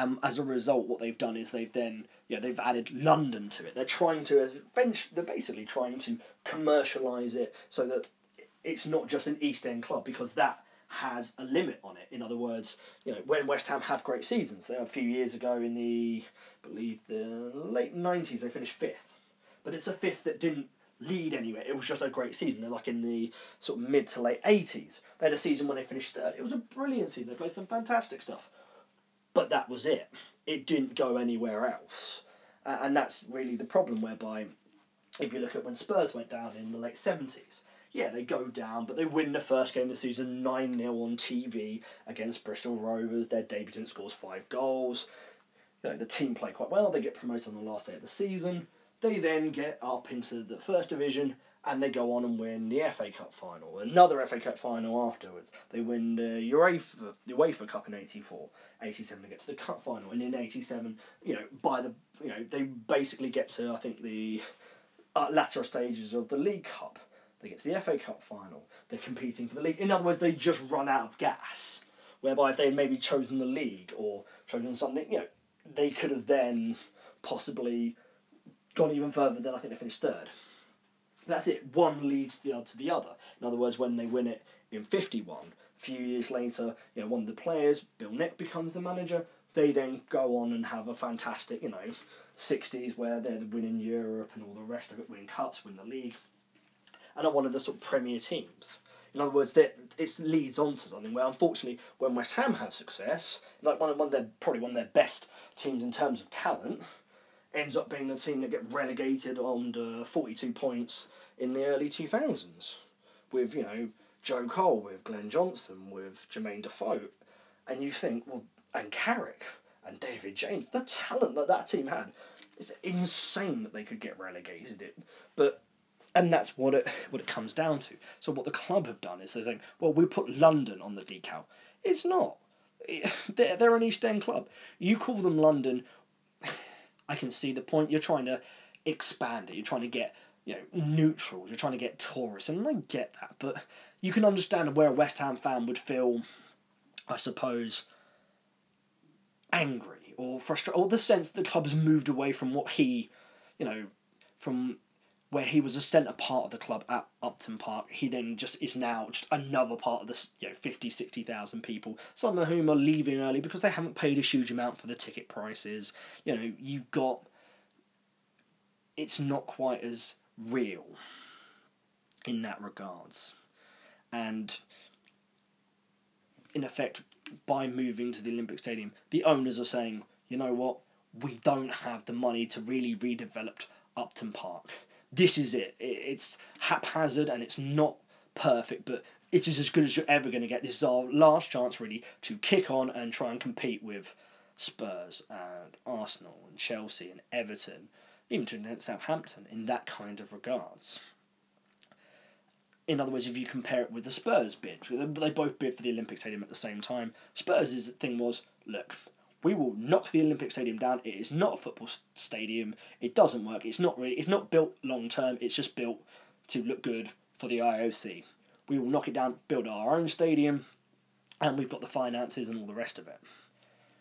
um, as a result, what they've done is they've then yeah they've added London to it. They're trying to they're basically trying to commercialise it so that it's not just an East End club because that has a limit on it. In other words, you know when West Ham have great seasons, there a few years ago in the I believe the late nineties they finished fifth, but it's a fifth that didn't lead anywhere. It was just a great season. They're like in the sort of mid to late eighties. They had a season when they finished third. It was a brilliant season. They played some fantastic stuff but that was it. It didn't go anywhere else. Uh, and that's really the problem, whereby if you look at when Spurs went down in the late 70s, yeah, they go down, but they win the first game of the season 9 0 on TV against Bristol Rovers. Their debutant scores five goals. You know, the team play quite well. They get promoted on the last day of the season. They then get up into the first division and they go on and win the FA Cup final, another FA Cup final afterwards. They win the UEFA, the UEFA Cup in 84, 87 they get to the cup final, and in 87, you know, by the, you know, they basically get to, I think, the uh, latter stages of the League Cup. They get to the FA Cup final. They're competing for the league. In other words, they just run out of gas. Whereby if they had maybe chosen the league or chosen something, you know, they could have then possibly gone even further than I think they finished third. That's it. One leads the other to the other. In other words, when they win it in 51, a few years later, you know, one of the players, Bill Nick, becomes the manager. they then go on and have a fantastic, you know, 60s where they're winning Europe and all the rest of it, win cups, win the league, and are one of the sort of premier teams. In other words, it leads on to something where, unfortunately, when West Ham have success, like one of, one of their probably one of their best teams in terms of talent, ends up being the team that get relegated on forty two points in the early two thousands, with you know Joe Cole, with Glenn Johnson, with Jermaine Defoe, and you think, well, and Carrick and David James, the talent that that team had, it's insane that they could get relegated. It, but and that's what it what it comes down to. So what the club have done is they think, well, we put London on the decal. It's not. They're, they're an East End club. You call them London. I can see the point. You're trying to expand it. You're trying to get you know neutrals. You're trying to get tourists, and I get that. But you can understand where a West Ham fan would feel, I suppose, angry or frustrated, or the sense that the club has moved away from what he, you know, from where he was a centre part of the club at Upton Park, he then just is now just another part of the you know 50, 60,000 people, some of whom are leaving early because they haven't paid a huge amount for the ticket prices. You know, you've got. It's not quite as real in that regards. And in effect, by moving to the Olympic Stadium, the owners are saying, you know what, we don't have the money to really redevelop Upton Park this is it. It's haphazard and it's not perfect, but it is as good as you're ever going to get. This is our last chance, really, to kick on and try and compete with Spurs and Arsenal and Chelsea and Everton, even to Southampton, in that kind of regards. In other words, if you compare it with the Spurs bid, they both bid for the Olympic Stadium at the same time. Spurs' thing was, look, we will knock the Olympic Stadium down. It is not a football stadium. It doesn't work. It's not really. It's not built long term. It's just built to look good for the IOC. We will knock it down, build our own stadium, and we've got the finances and all the rest of it.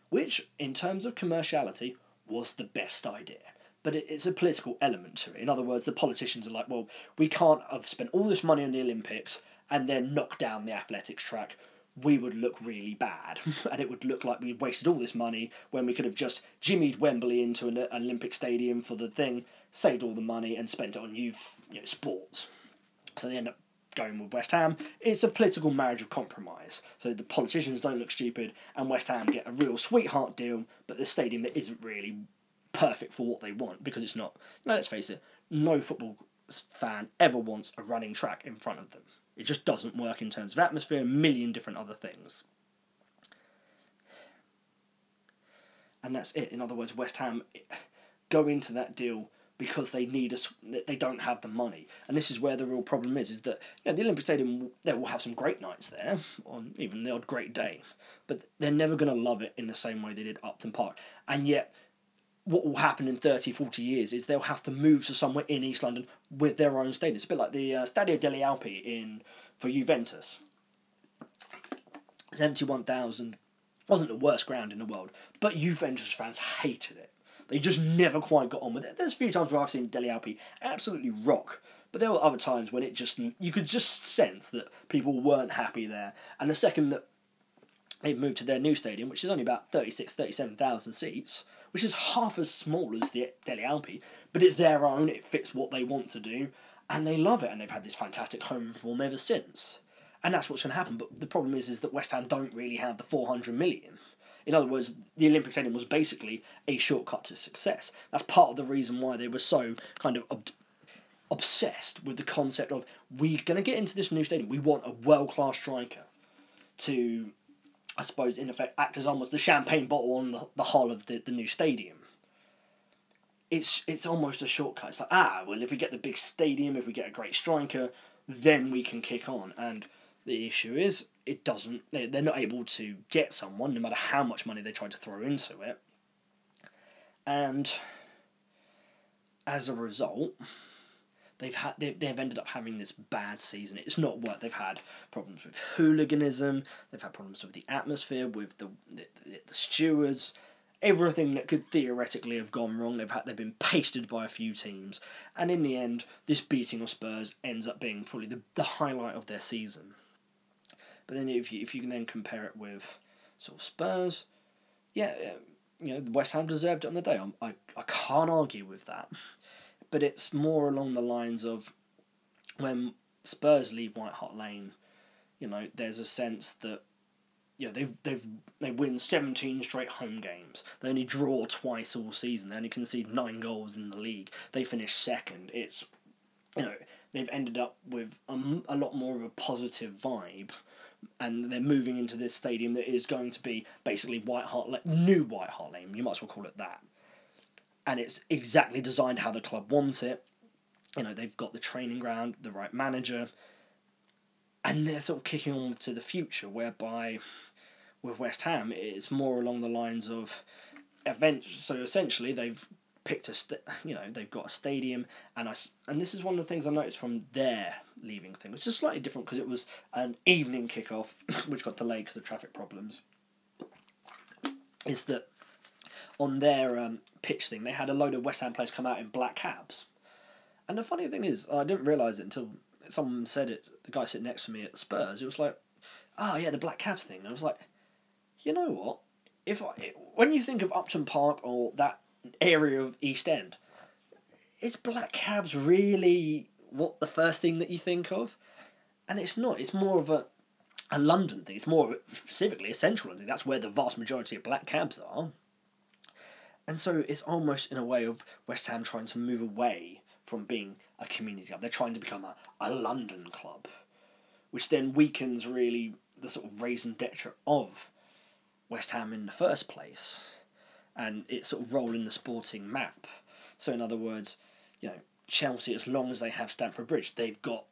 Which, in terms of commerciality, was the best idea. But it's a political element to it. In other words, the politicians are like, well, we can't have spent all this money on the Olympics and then knock down the athletics track we would look really bad and it would look like we wasted all this money when we could have just jimmied Wembley into an Olympic stadium for the thing, saved all the money and spent it on youth you know, sports. So they end up going with West Ham. It's a political marriage of compromise. So the politicians don't look stupid and West Ham get a real sweetheart deal, but the stadium that isn't really perfect for what they want because it's not. Let's face it, no football fan ever wants a running track in front of them. It just doesn't work in terms of atmosphere, a million different other things. And that's it. In other words, West Ham go into that deal because they need a they don't have the money and this is where the real problem is is that the Olympic Stadium they will have some great nights there on even the odd great day but they're never going to love it in the same way they did Upton Park and yet what will happen in 30, 40 years is they'll have to move to somewhere in East London with their own stadium. It's a bit like the uh, Stadio delle Alpi in for Juventus. 71,000 wasn't the worst ground in the world, but Juventus fans hated it. They just never quite got on with it. There's a few times where I've seen Delle Alpi absolutely rock, but there were other times when it just you could just sense that people weren't happy there. And the second that they moved to their new stadium, which is only about 36, 37,000 seats, which is half as small as the Delle Alpi, but it's their own, it fits what they want to do, and they love it, and they've had this fantastic home form ever since. And that's what's going to happen, but the problem is, is that West Ham don't really have the 400 million. In other words, the Olympic Stadium was basically a shortcut to success. That's part of the reason why they were so kind of ob- obsessed with the concept of we're going to get into this new stadium. We want a world class striker to I suppose, in effect, act as almost the champagne bottle on the, the hull of the, the new stadium. It's it's almost a shortcut. It's like, ah, well, if we get the big stadium, if we get a great striker, then we can kick on. And the issue is, it doesn't. They're not able to get someone, no matter how much money they try to throw into it. And as a result, they've had they, they've ended up having this bad season. It's not worked. They've had problems with hooliganism. They've had problems with the atmosphere, with the the, the stewards. Everything that could theoretically have gone wrong, they've had they've been pasted by a few teams, and in the end, this beating of Spurs ends up being probably the, the highlight of their season. But then, if you if you can then compare it with sort of Spurs, yeah, you know, West Ham deserved it on the day. I'm, I I can't argue with that, but it's more along the lines of when Spurs leave White Hart Lane, you know, there's a sense that yeah, they've they've they win seventeen straight home games. They only draw twice all season. They only concede nine goals in the league. They finish second. It's you know they've ended up with a, a lot more of a positive vibe, and they're moving into this stadium that is going to be basically White Hart Lane, new White Hart Lane. You might as well call it that. And it's exactly designed how the club wants it. You know they've got the training ground, the right manager, and they're sort of kicking on to the future, whereby with West Ham, it's more along the lines of events. So essentially, they've picked a st- you know they've got a stadium, and I and this is one of the things I noticed from their leaving thing, which is slightly different because it was an evening kickoff, which got delayed because of traffic problems. Is that on their um, pitch thing, they had a load of West Ham players come out in black cabs. And the funny thing is, I didn't realise it until someone said it. The guy sitting next to me at Spurs, it was like, "Oh yeah, the black cabs thing." And I was like, you know what? If I, when you think of Upton Park or that area of East End, is black cabs really what the first thing that you think of? And it's not. It's more of a a London thing. It's more specifically a central London. Thing. That's where the vast majority of black cabs are. And so it's almost in a way of West Ham trying to move away from being a community club. They're trying to become a, a London club, which then weakens really the sort of raison d'etre of West Ham in the first place, and it's sort of role in the sporting map. So, in other words, you know, Chelsea, as long as they have Stamford Bridge, they've got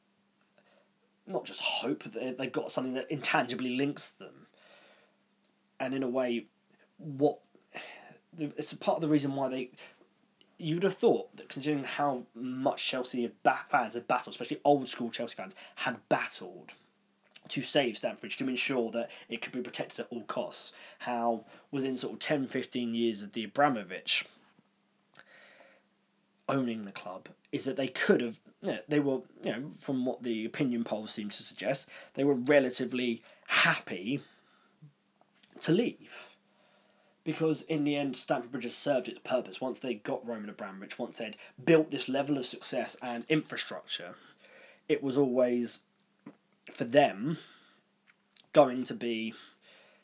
not just hope, they've got something that intangibly links them. And in a way, what it's a part of the reason why they. You'd have thought that considering how much Chelsea fans have battled, especially old school Chelsea fans, had battled to save Stamford Bridge to ensure that it could be protected at all costs. How within sort of 10, 15 years of the Abramovich owning the club is that they could have you know, they were you know from what the opinion polls seem to suggest they were relatively happy to leave because in the end Stamford Bridge has served its purpose once they got Roman Abramovich once they'd built this level of success and infrastructure it was always for them going to be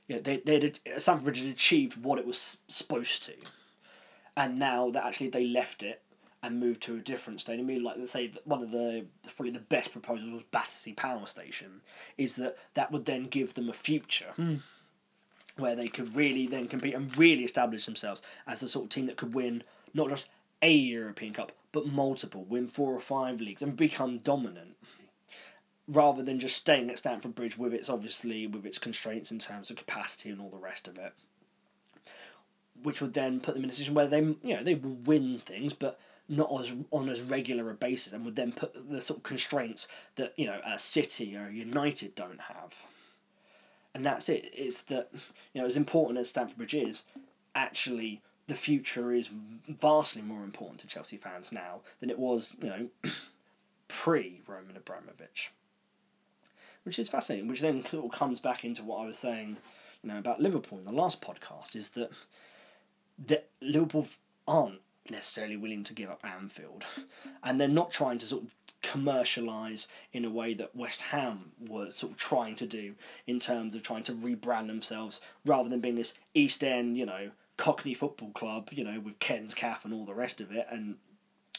you know, they they Stamford Bridge had achieved what it was supposed to, and now that actually they left it and moved to a different stadium. I mean, like let's say one of the probably the best proposals was Battersea Power Station, is that that would then give them a future. Mm. Where they could really then compete and really establish themselves as the sort of team that could win not just a European Cup, but multiple, win four or five leagues and become dominant rather than just staying at Stamford Bridge with its obviously with its constraints in terms of capacity and all the rest of it, which would then put them in a position where they you know they will win things, but not as on as regular a basis, and would then put the sort of constraints that you know a City or a United don't have. And that's it. It's that you know as important as Stamford Bridge is, actually the future is vastly more important to Chelsea fans now than it was you know pre Roman Abramovich which is fascinating. Which then comes back into what I was saying, you know, about Liverpool in the last podcast, is that that Liverpool aren't necessarily willing to give up Anfield, and they're not trying to sort of commercialize in a way that West Ham were sort of trying to do in terms of trying to rebrand themselves rather than being this East End, you know, Cockney football club, you know, with Ken's calf and all the rest of it, and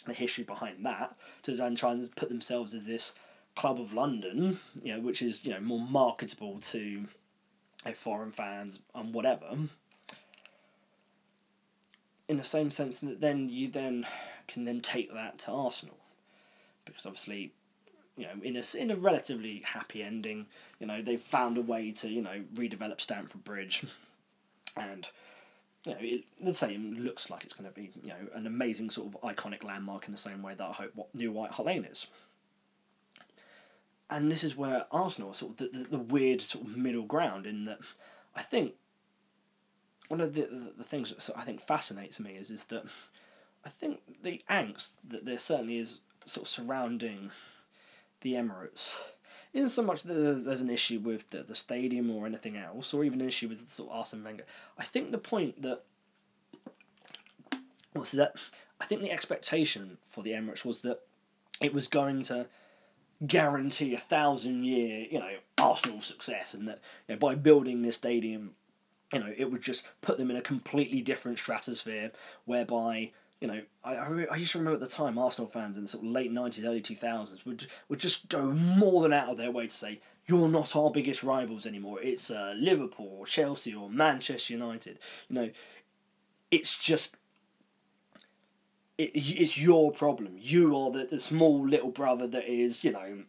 the history behind that, to then try and put themselves as this Club of London, you know, which is you know more marketable to foreign fans and whatever. In the same sense that then you then can then take that to Arsenal, because obviously, you know, in a in a relatively happy ending, you know, they've found a way to you know redevelop Stamford Bridge, hmm. and you know, it, the same looks like it's going to be, you know, an amazing sort of iconic landmark in the same way that I hope what New White Hart Lane is. And this is where Arsenal are sort of the, the, the, weird sort of middle ground in that I think one of the, the, the things that I think fascinates me is is that I think the angst that there certainly is sort of surrounding the Emirates isn't so much that there's, there's an issue with the, the stadium or anything else, or even an issue with sort of Arsene Wenger. I think the point that was that I think the expectation for the Emirates was that it was going to guarantee a thousand year, you know, Arsenal success, and that you know, by building this stadium, you know, it would just put them in a completely different stratosphere, whereby you know, I, I used to remember at the time Arsenal fans in the sort of late nineties, early two thousands would would just go more than out of their way to say you're not our biggest rivals anymore. It's uh, Liverpool, or Chelsea, or Manchester United. You know, it's just it, it's your problem. You are the, the small little brother that is, you know,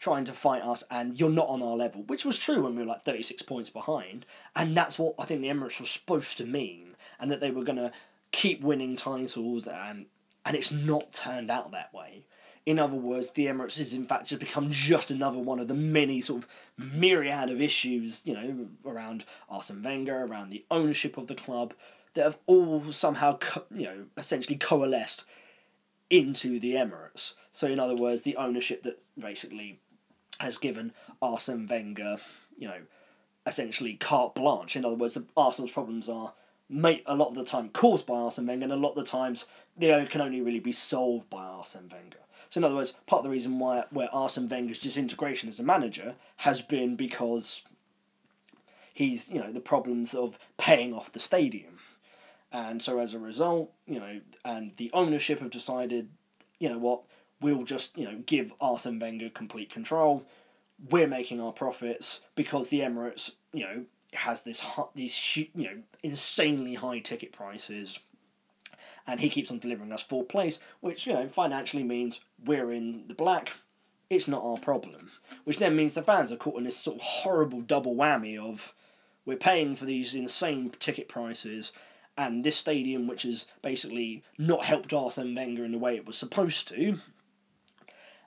trying to fight us, and you're not on our level, which was true when we were like 36 points behind. And that's what I think the Emirates was supposed to mean, and that they were going to keep winning titles, and, and it's not turned out that way. In other words, the Emirates has in fact just become just another one of the many sort of myriad of issues, you know, around Arsene Wenger, around the ownership of the club, that have all somehow, co- you know, essentially coalesced into the Emirates. So, in other words, the ownership that basically has given Arsene Wenger, you know, essentially carte blanche. In other words, the Arsenal's problems are made a lot of the time caused by Arsene Wenger, and a lot of the times they can only really be solved by Arsene Wenger. So, in other words, part of the reason why where Arsene Wenger's disintegration as a manager has been because he's, you know, the problems of paying off the stadium. And so as a result, you know, and the ownership have decided, you know what, we'll just, you know, give Arsene Wenger complete control. We're making our profits because the Emirates, you know, has this these you know insanely high ticket prices, and he keeps on delivering us fourth place, which you know financially means we're in the black. It's not our problem, which then means the fans are caught in this sort of horrible double whammy of we're paying for these insane ticket prices and this stadium, which has basically not helped Arsene Wenger in the way it was supposed to,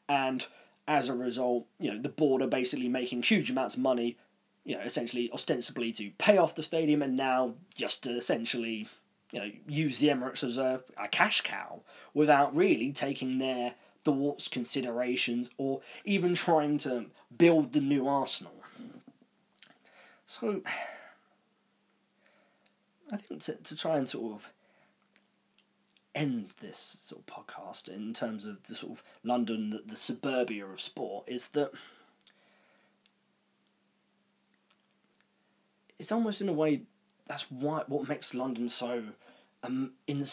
and as a result, you know, the board are basically making huge amounts of money, you know, essentially ostensibly to pay off the stadium, and now just to essentially, you know, use the Emirates as a, a cash cow without really taking their thoughts, considerations, or even trying to build the new Arsenal. So I think to, to try and sort of end this sort of podcast in terms of the sort of London, the, the suburbia of sport, is that it's almost in a way that's why what makes London so um, in,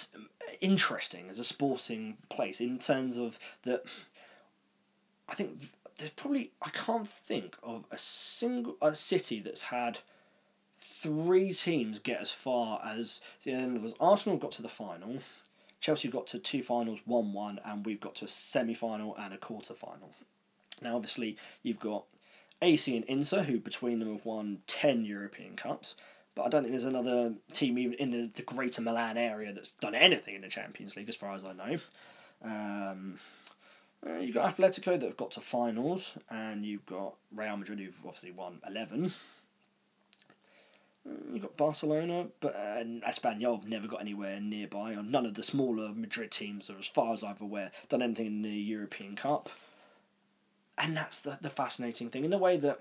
interesting as a sporting place in terms of that. I think there's probably I can't think of a single a city that's had three teams get as far as the end was Arsenal got to the final, Chelsea got to two finals, one one, and we've got to a semi final and a quarter final. Now, obviously, you've got AC and Inter, who between them have won ten European Cups, but I don't think there's another team even in the, the Greater Milan area that's done anything in the Champions League, as far as I know. Um, uh, you've got Atletico that have got to finals, and you've got Real Madrid who've obviously won eleven. Mm, You've got Barcelona, but uh, Espanyol have never got anywhere nearby, or none of the smaller Madrid teams, are, as far as I'm aware, done anything in the European Cup. And that's the, the fascinating thing, in the way that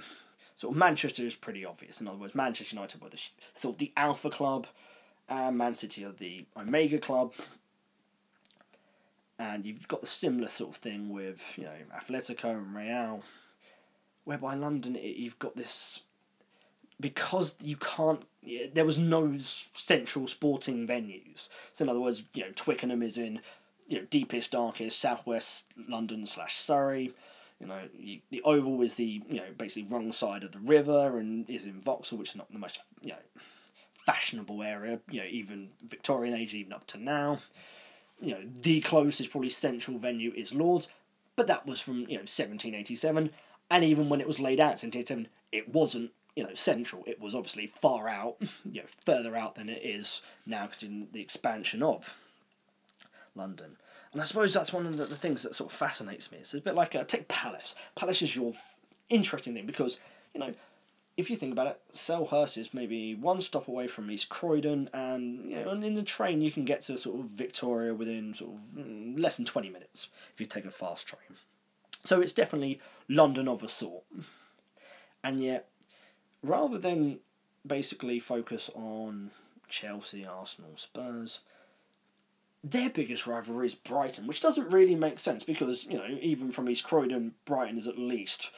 sort of Manchester is pretty obvious. In other words, Manchester United were the sort of the alpha club, and Man City are the omega club. And you've got the similar sort of thing with you know Atletico and Real, whereby London you've got this because you can't there was no central sporting venues so in other words you know twickenham is in you know deepest darkest southwest london slash surrey you know you, the oval is the you know basically wrong side of the river and is in vauxhall which is not the most you know fashionable area you know even victorian age even up to now you know the closest probably central venue is lords but that was from you know 1787 and even when it was laid out in 1787 it wasn't you know central. It was obviously far out, you know, further out than it is now because in the expansion of London. And I suppose that's one of the, the things that sort of fascinates me. It's a bit like a, take Palace. Palace is your interesting thing because you know if you think about it, Selhurst is maybe one stop away from East Croydon, and you know, and in the train you can get to sort of Victoria within sort of mm, less than twenty minutes if you take a fast train. So it's definitely London of a sort. And yet, rather than basically focus on Chelsea, Arsenal, Spurs, their biggest rivalry is Brighton, which doesn't really make sense because, you know, even from East Croydon, Brighton is at least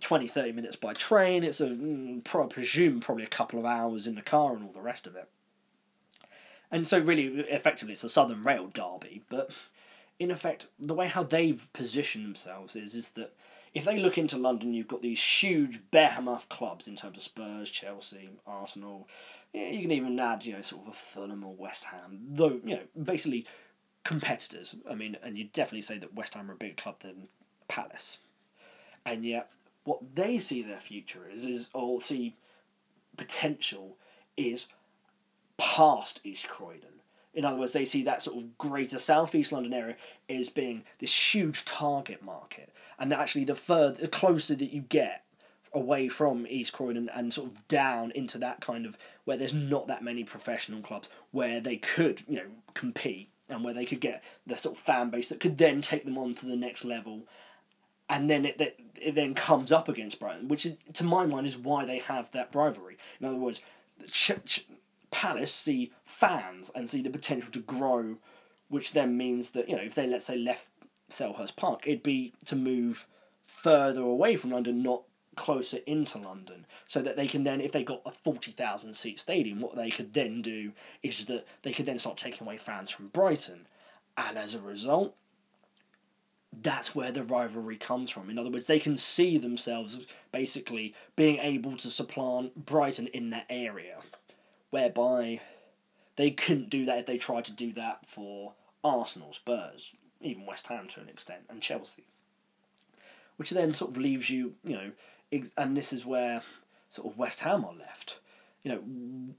20, 30 minutes by train. It's a, mm, presume, probably a couple of hours in the car and all the rest of it. And so, really, effectively, it's a Southern Rail derby. But in effect, the way how they've positioned themselves is is that if they look into London, you've got these huge behemoth clubs in terms of Spurs, Chelsea, Arsenal. Yeah, you can even add, you know, sort of a Fulham or West Ham. Though, you know, basically competitors. I mean, and you definitely say that West Ham are a bigger club than Palace. And yet, what they see their future is, is or see potential is past East Croydon. In other words, they see that sort of greater southeast London area as being this huge target market, and actually the further, the closer that you get away from East Croydon and sort of down into that kind of where there's not that many professional clubs where they could you know compete and where they could get the sort of fan base that could then take them on to the next level and then it, it, then comes up against Brighton, which is, to my mind is why they have that rivalry. In other words, Palace see fans and see the potential to grow, which then means that you know if they let's say left Selhurst Park, it'd be to move further away from London, not closer into London, so that they can then, if they got a forty thousand seat stadium, what they could then do is that they could then start taking away fans from Brighton, and as a result, that's where the rivalry comes from. In other words, they can see themselves basically being able to supplant Brighton in that area whereby they couldn't do that if they tried to do that for Arsenal, Spurs, even West Ham to an extent, and Chelsea. Which then sort of leaves you, you know, and this is where sort of West Ham are left. You know,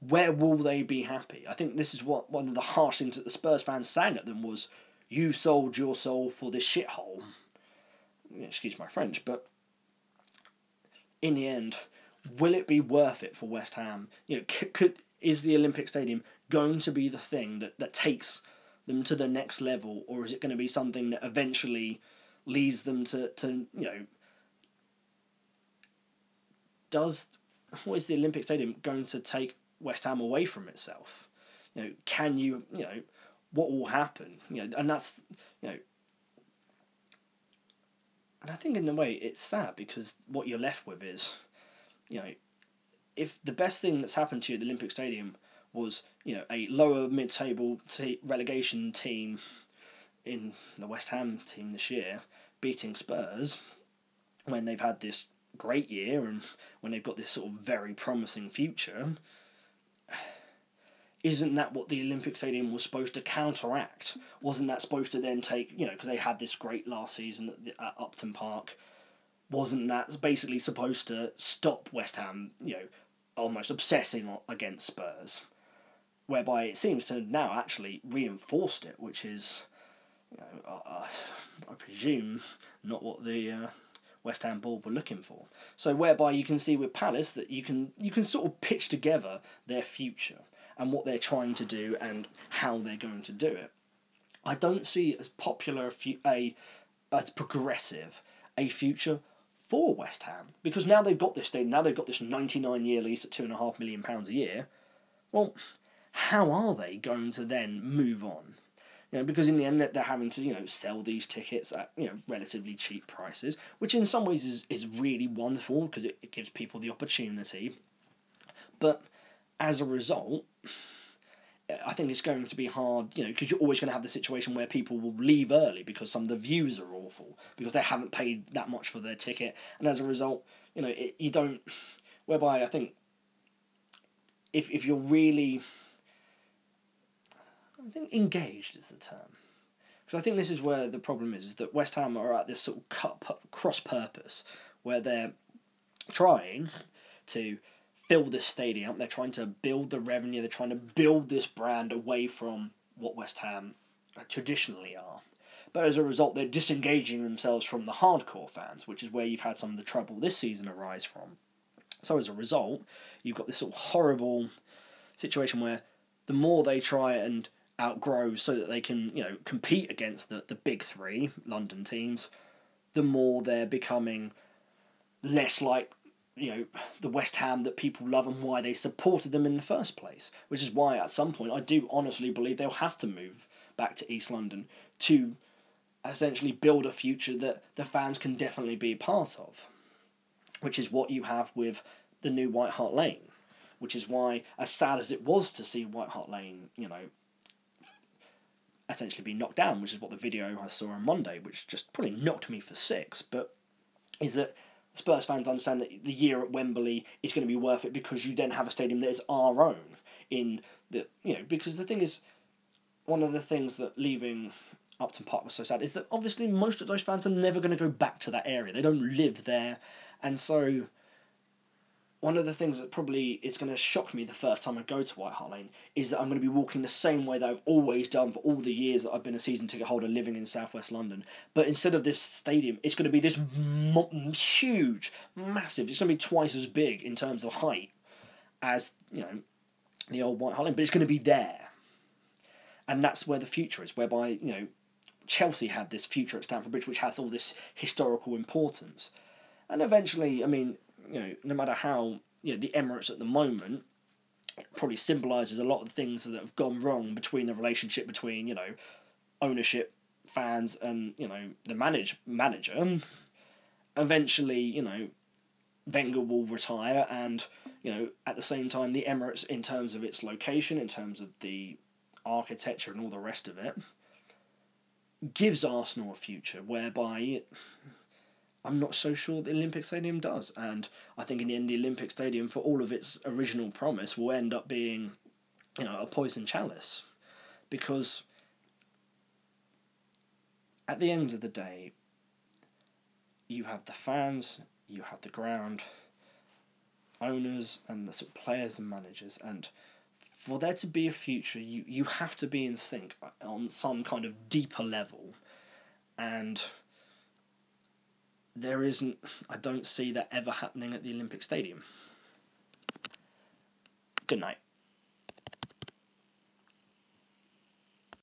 where will they be happy? I think this is what one of the harsh things that the Spurs fans sang at them was, "You sold your soul for this shithole." Excuse my French, but in the end, will it be worth it for West Ham? You know, could, could is the Olympic Stadium going to be the thing that, that takes them to the next level, or is it going to be something that eventually leads them to, to you know, does what is the Olympic Stadium going to take West Ham away from itself? You know, can you you know what will happen? You know, and that's you know. And I think in a way it's sad because what you're left with is you know, if the best thing that's happened to you at the Olympic Stadium was, you know, a lower mid-table relegation team in the West Ham team this year beating Spurs when they've had this great year and when they've got this sort of very promising future, isn't that what the Olympic Stadium was supposed to counteract? Wasn't that supposed to then take, you know, because they had this great last season at, the, at Upton Park wasn't that basically supposed to stop West Ham, you know, almost obsessing against Spurs, whereby it seems to now actually reinforced it, which is, you know, uh, I presume not what the uh, West Ham board were looking for. So whereby you can see with Palace that you can you can sort of pitch together their future and what they're trying to do and how they're going to do it. I don't see as popular a, a as progressive a future for West Ham because now they've got this thing, now they've got this 99 year lease at £2.5 million a year. Well, how are they going to then move on? You know, because in the end they're having to you know sell these tickets at you know relatively cheap prices, which in some ways is, is really wonderful because it, it gives people the opportunity. But as a result, I think it's going to be hard, you know, because you're always going to have the situation where people will leave early because some of the views are awful because they haven't paid that much for their ticket, and as a result, you know, it, you don't. Whereby I think if if you're really, I think engaged is the term, because I think this is where the problem is: is that West Ham are at this sort of cut cross purpose where they're trying to fill this stadium. They're trying to build the revenue. They're trying to build this brand away from what West Ham uh, traditionally are. But as a result, they're disengaging themselves from the hardcore fans, which is where you've had some of the trouble this season arise from. So as a result, you've got this sort of horrible situation where the more they try and outgrow so that they can you know compete against the, the big three London teams, the more they're becoming less like you know the West Ham that people love and why they supported them in the first place. Which is why at some point I do honestly believe they'll have to move back to East London to essentially build a future that the fans can definitely be a part of. Which is what you have with the new White Hart Lane. Which is why, as sad as it was to see White Hart Lane, you know, essentially be knocked down, which is what the video I saw on Monday, which just probably knocked me for six, but is that Spurs fans understand that the year at Wembley is going to be worth it because you then have a stadium that is our own in the you know because the thing is one of the things that leaving Upton Park was so sad is that obviously most of those fans are never going to go back to that area. They don't live there, and so one of the things that probably is going to shock me the first time I go to White Hart Lane is that I'm going to be walking the same way that I've always done for all the years that I've been a season ticket holder living in southwest London. But instead of this stadium, it's going to be this mo- huge, massive. It's going to be twice as big in terms of height as you know the old White Hart Lane, but it's going to be there, and that's where the future is. Whereby you know Chelsea had this future at Stamford Bridge, which has all this historical importance, and eventually, I mean you know, no matter how you know, the Emirates at the moment probably symbolises a lot of things that have gone wrong between the relationship between you know ownership, fans, and you know the manage manager. Eventually, you know, Wenger will retire, and you know at the same time the Emirates, in terms of its location, in terms of the architecture and all the rest of it, gives Arsenal a future whereby I'm not so sure the Olympic Stadium does. And I think in the end, the Olympic Stadium, for all of its original promise, will end up being, you know, a poison chalice. Because at the end of the day, you have the fans, you have the ground, owners, and the sort players and managers. And for there to be a future, you, you have to be in sync uh, on some kind of deeper level. And there isn't, I don't see that ever happening at the Olympic Stadium. Good night.